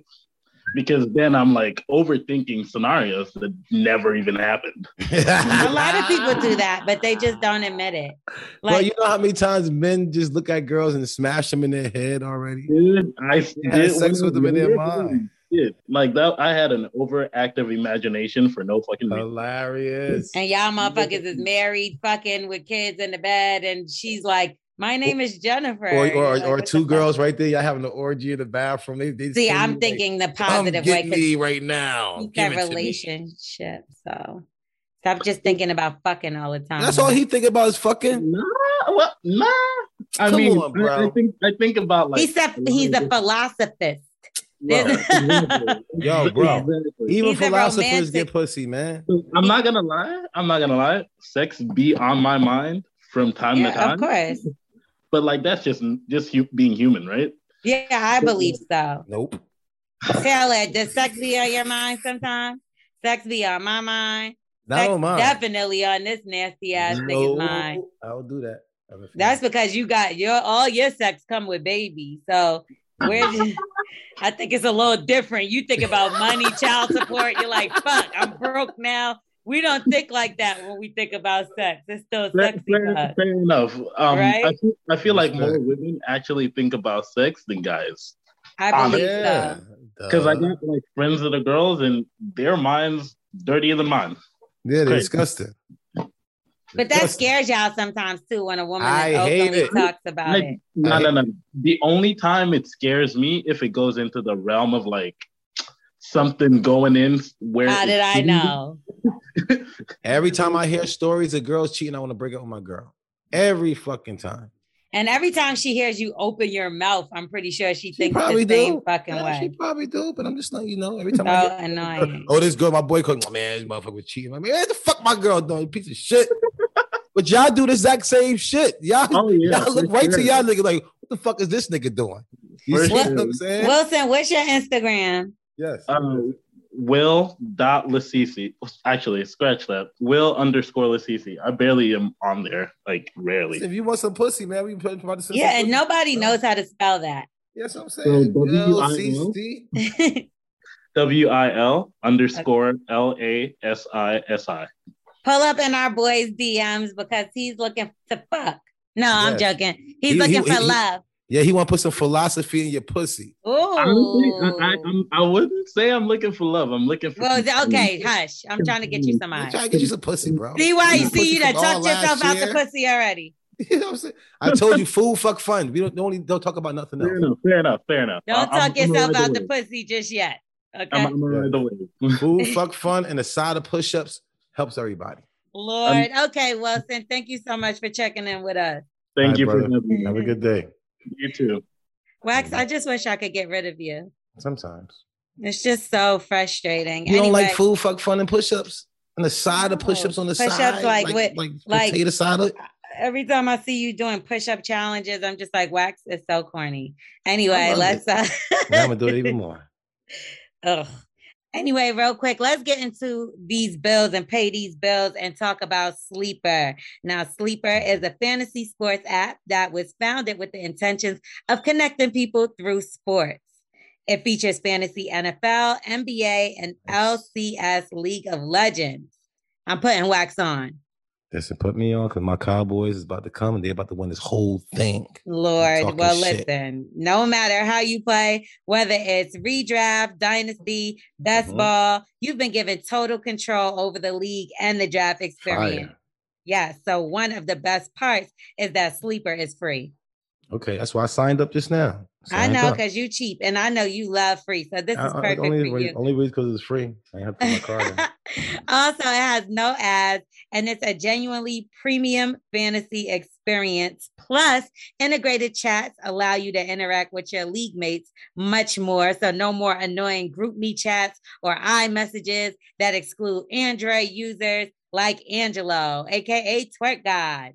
because then I'm like overthinking scenarios that never even happened. [laughs] A lot of people do that, but they just don't admit it. well, you know how many times men just look at girls and smash them in their head already? Dude, I had sex with them in their mind. Shit. Like that, I had an overactive imagination for no fucking reason. Hilarious. And y'all motherfuckers is married, fucking with kids in the bed, and she's like, "My name is Jennifer." Or You're or, like, or "What the two fuck?" girls right there. Y'all having an orgy in the bathroom. They, they See, I'm you, like, thinking the positive way. me right now. that it me." relationship. So stop just thinking about fucking all the time. That's all he think about is fucking. Nah, well, nah. I Come mean, on, I- I, think I think about like He's a he's a [laughs] philosophist. Bro. Yo, bro. Even He's a philosophers romantic- get pussy, man. I'm not gonna lie. I'm not gonna lie. Sex be on my mind from time to Yeah, time. of course. But like that's just just hu- being human, right? Yeah, I believe so. Nope. Taylor, does sex be on your mind sometimes? Sex be on my mind. Not Sex on mine. definitely on this nasty ass nigga's mind. I will do that. I have a feeling. That's because you got your all your sex come with babies. So where did- I think it's a little different. You think about money, child support. You're like, fuck, I'm broke now. We don't think like that when we think about sex. It's still Fair, sexy. fair- to fair enough. Um, Right? I feel, I feel like more women actually think about sex than guys. I believe yeah. so. Because I got like friends of the girls, and their minds dirtier than mine. yeah, they're Crazy. disgusting. But that scares y'all sometimes too when a woman I that hate openly it. talks about Like, it. no, no, no. The only time it scares me if it goes into the realm of like something going in where. How did I know? Every time I hear stories of girls cheating, I want to break up with my girl. Every fucking time. And every time she hears you open your mouth, I'm pretty sure she, She thinks probably the same do. fucking Yeah, She probably do, but I'm just letting you know. Every time So I hear, annoying. oh, this girl, my boy, called, man, this motherfucker was cheating. I mean, what the fuck my girl doing? You Piece of shit. [laughs] but y'all do the exact same shit. Y'all, Oh yeah, y'all look for right to y'all nigga like, what the fuck is this nigga doing? You For see what. I'm saying? Wilson, what's your Instagram? yes. Uh, Will dot Lasisi. Actually, scratch that. Will underscore Lasisi. I barely am on there, like rarely. if you want some pussy, man, we put about to Yeah, and nobody knows how to spell that. Yes, I'm saying. W-I-L? LCC. [laughs] W I L underscore L A S I S I. Pull up in our boy's DMs because he's looking to fuck. No, I'm joking. He's looking for love. Yeah, he want to put some philosophy in your pussy. Oh. Honestly, I, I, I'm, wouldn't say I'm looking for love. I'm looking for. Well, okay, hush. I'm trying to get you some I'm trying to get you some pussy, bro. See why you see you done from tucked yourself out the pussy already. [laughs] You know what I'm saying? I told you, food, fuck fun. We don't only don't talk about nothing Fair else. enough. Fair enough. Fair enough. Don't I- I'm- tuck I'm yourself out the wave. pussy just yet. Okay. I'm, I'm gonna the wave. Food, [laughs] fuck fun, and a side of push-ups helps everybody. Lord. Okay, Wilson, thank you so much for checking in with us. Thank All you right, for having me. Have a good day. You too. Wax, I just wish I could get rid of you. Sometimes It's just so frustrating. you don't like food, fuck fun, and push-ups, and the side of No. push-ups on the Push-ups side, like with- like, like- potato salad. every time I see you doing push-up challenges, I'm just like, Wax is so corny. Anyway, let's uh Now I'm gonna do it even [laughs] more. Ugh. Anyway, real quick, let's get into these bills and pay these bills and talk about Sleeper. Now, Sleeper is a fantasy sports app that was founded with the intentions of connecting people through sports. It features fantasy NFL, NBA, and LCS League of Legends. I'm putting wax on. Listen, put me on because my Cowboys is about to come and they're about to win this whole thing. Lord, well, shit. listen, no matter how you play, whether it's redraft, dynasty, best Mhm. ball, you've been given total control over the league and the draft experience. Fire. Yeah. So, one of the best parts is that Sleeper is free. Okay, that's why I signed up just now. I know because you cheap and I know you love free. So, this I- is perfect only, for you. only reason because it's free. I have to put my card in. [laughs] also, it has no ads and it's a genuinely premium fantasy experience. Plus, integrated chats allow you to interact with your league mates much more. So, no more annoying GroupMe chats or iMessages that exclude Android users like Angelo, aka Twerk God.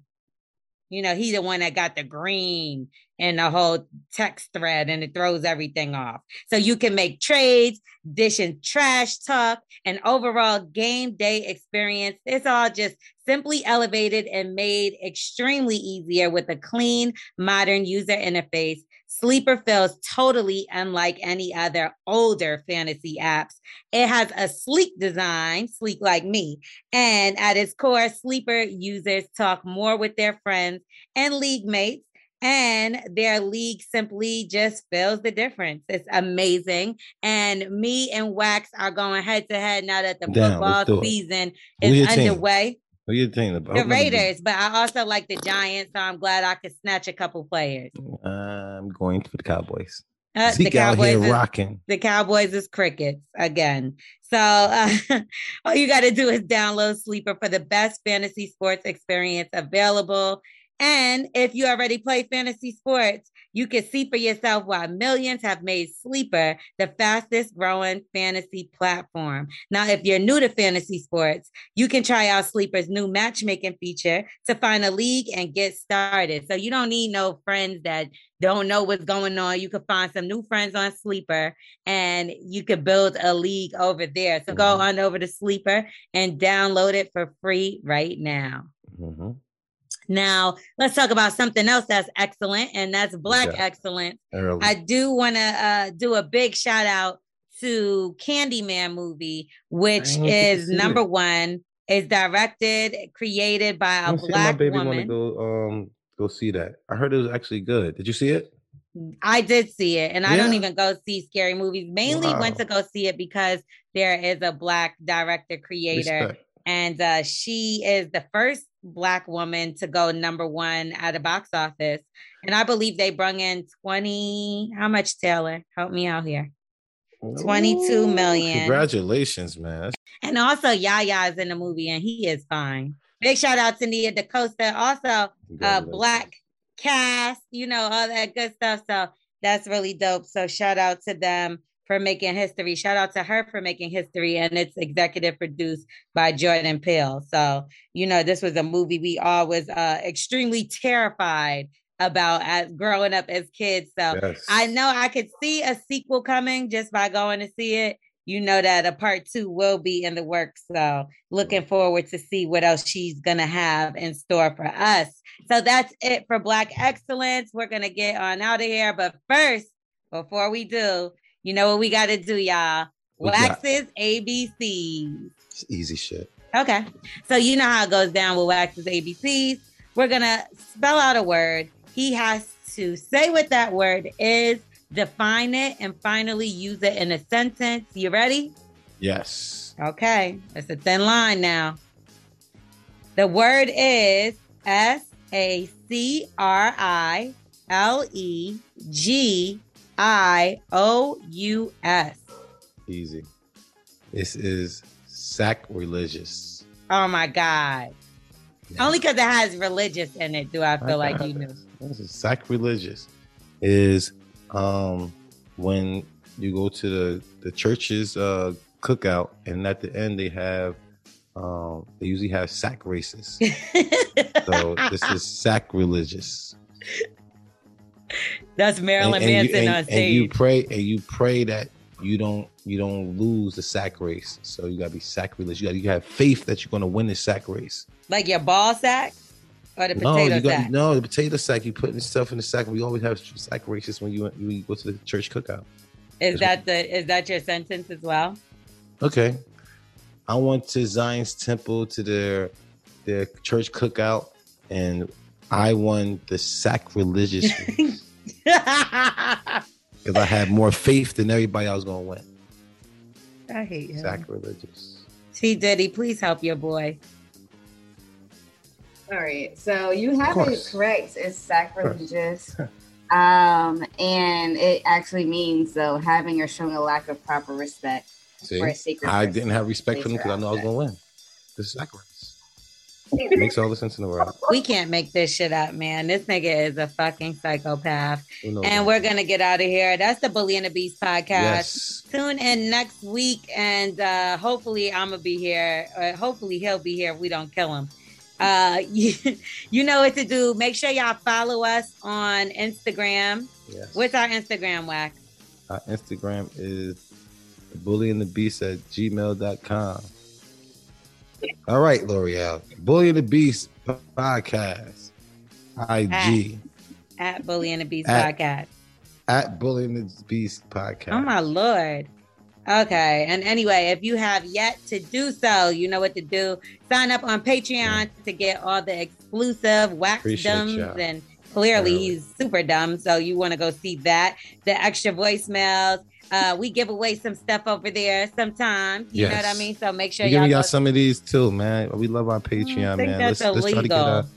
You know, he the one that got the green and the whole text thread and it throws everything off. So you can make trades, dish and trash talk, and overall game day experience. It's all just simply elevated and made extremely easier with a clean, modern user interface. Sleeper feels totally unlike any other older fantasy apps. It has a sleek design, sleek like me, and at its core, Sleeper users talk more with their friends and league mates and their league simply just feels the difference. It's amazing. And me and Wax are going head to head now that the Damn, football season is underway. team? Do you think? The Raiders, but I also like the Giants, so I'm glad I could snatch a couple players. I'm going for the Cowboys. Uh, the Zeke out here Cowboys is- rocking. the Cowboys is crickets again. So uh, [laughs] all you got to do is download Sleeper for the best fantasy sports experience available. And if you already play fantasy sports, you can see for yourself why millions have made Sleeper the fastest growing fantasy platform. Now, if you're new to fantasy sports, you can try out Sleeper's new matchmaking feature to find a league and get started. So you don't need no friends that don't know what's going on. You can find some new friends on Sleeper and you can build a league over there. So go Mhm. on over to Sleeper and download it for free right now. hmm Now, let's talk about something else that's excellent, and that's Black Yeah. Excellence. Early. I do want to uh, do a big shout out to Candyman movie, which to is see it. number one. Is directed, created by a black my baby want to woman. go um go see that. I heard it was actually good. Did you see it? I did see it, and I don't even go see scary movies. Mainly went to go see it because there is a black director creator, Respect. and uh, she is the first black woman to go number one at a box office. And I believe they brung in twenty. How much, Taylor? Help me out here. 22 Ooh, million. Congratulations, man. And also, Yahya is in the movie, and he is fine. Big shout out to Nia DaCosta. Also, uh, black cast, you know, all that good stuff. So that's really dope. So shout out to them for making history. Shout out to her for making history. And it's executive produced by Jordan Peele. So, you know, this was a movie we all was uh, extremely terrified about as growing up as kids. So Yes. I know I could see a sequel coming just by going to see it. You know that a part two will be in the works. So looking forward to see what else she's gonna have in store for us. So that's it for Black Excellence. We're gonna get on out of here. But first, before we do, you know what we gotta do, y'all. Got? ABCs. It's easy shit. Okay. So you know how it goes down with Wax's ABCs. We're gonna spell out a word. He has to say what that word is, define it, and finally use it in a sentence. You ready? Yes. Okay. It's a thin line now. The word is S A C R I L E G I O U S. Easy. This is sacrilegious. Oh my God. Yeah. Only because it has religious in it do I feel like you knew. This is sacrilegious. Is um when you go to the the church's uh cookout and at the end they have um they usually have sack races. [laughs] So this is sacrilegious. [laughs] That's Marilyn and, and you, Manson and- on and you pray and you pray that you don't you don't lose the sack race. So you gotta be sacrilegious. You gotta you have faith that you're gonna win the sack race. like your ball sack or the no, potato you got sack. no the potato sack. You putting stuff in the sack. We always have sack races when you when you go to the church cookout. Is that the is that your sentence as well? Okay. I went to Zion's temple to their their church cookout and I won the sacrilegious [laughs] race I because I had more faith than everybody I was gonna win. I hate him. Sacrilegious. T Diddy, please help your boy. All right, so you have it correct. It's sacrilegious, [laughs] um, and it actually means though having or showing a lack of proper respect See, for a sacred. I person. didn't have respect for them because I know I was gonna win. This is sacrifice. It makes all the sense in the world. We can't make this shit up, man. This nigga is a fucking psychopath. And that? we're gonna get out of here. That's the Bully and the Beast podcast. yes. Tune in next week, and uh, hopefully I'm gonna be here. Uh, hopefully he'll be here if we don't kill him. Uh, [laughs] you, you know what to do. Make sure y'all follow us on Instagram. Yes. What's our Instagram, Wax? Our Instagram is bully and the beast at gmail.com. All right, Lorel. Bully and the Beast podcast. IG At Bully and the Beast At- podcast. at Bully and the Beast podcast. Oh my lord. Okay. And anyway, if you have yet to do so, you know what to do. Sign up on Patreon to get all the exclusive Appreciate waxdoms and Clearly, he's super dumb. So you want to go see that. The extra voicemails. Uh, we give away some stuff over there sometimes. You know what I mean? So make sure We're y'all giving y'all some of these too, man. We love our Patreon, I think man. that's let's, let's try to get illegal.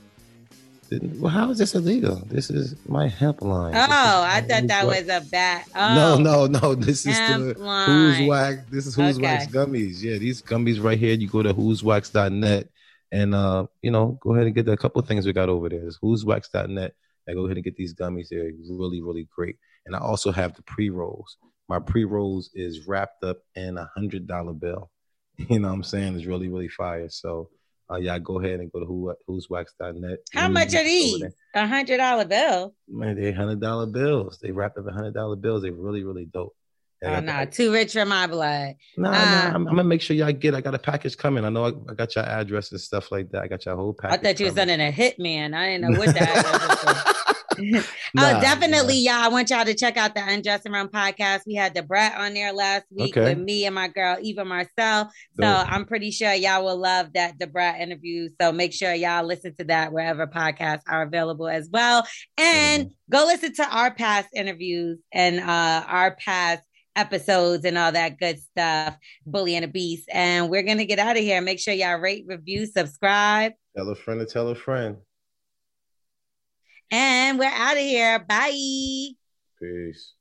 Well, how is this illegal? This is my hemp line. Oh, is I thought that was a bat. Oh, No, no, no. [laughs] This is the line. Who's Wax. This is Who's Okay. Wax gummies. Yeah, these gummies right here. You go to who'swax.net and uh, you know, go ahead and get a couple things we got over there. It's who'swax.net. I go ahead and get these gummies. They're really, really great. And I also have the pre-rolls. My pre-rolls is wrapped up in a hundred dollar bill. [laughs] You know what I'm saying? It's really, really fire. So uh, yeah, go ahead and go to who who'swax.net. how much are these? A hundred dollar bill. Man, they hundred dollar bills. They wrapped up in hundred dollar bills. They really, really dope. And I Oh no, the- too rich for my blood. Nah, Uh, nah, I'm, I'm gonna make sure y'all get. I got a package coming. I know I, I got your address and stuff like that. I got your whole package. I thought you was sending a hitman. I didn't know what that [laughs] [laughs] Nah, oh, definitely, y'all. I want y'all to check out the Unjust and Run podcast. We had the Brat on there last week Okay. with me and my girl Eva Marcille. So Dope. I'm pretty sure y'all will love that the Brat interview. So make sure y'all listen to that wherever podcasts are available as well. And Mm-hmm. go listen to our past interviews and uh our past episodes and all that good stuff. Bully and a Beast. And we're gonna get out of here. Make sure y'all rate, review, subscribe. Tell a friend to tell a friend. And we're out of here. Bye. Peace.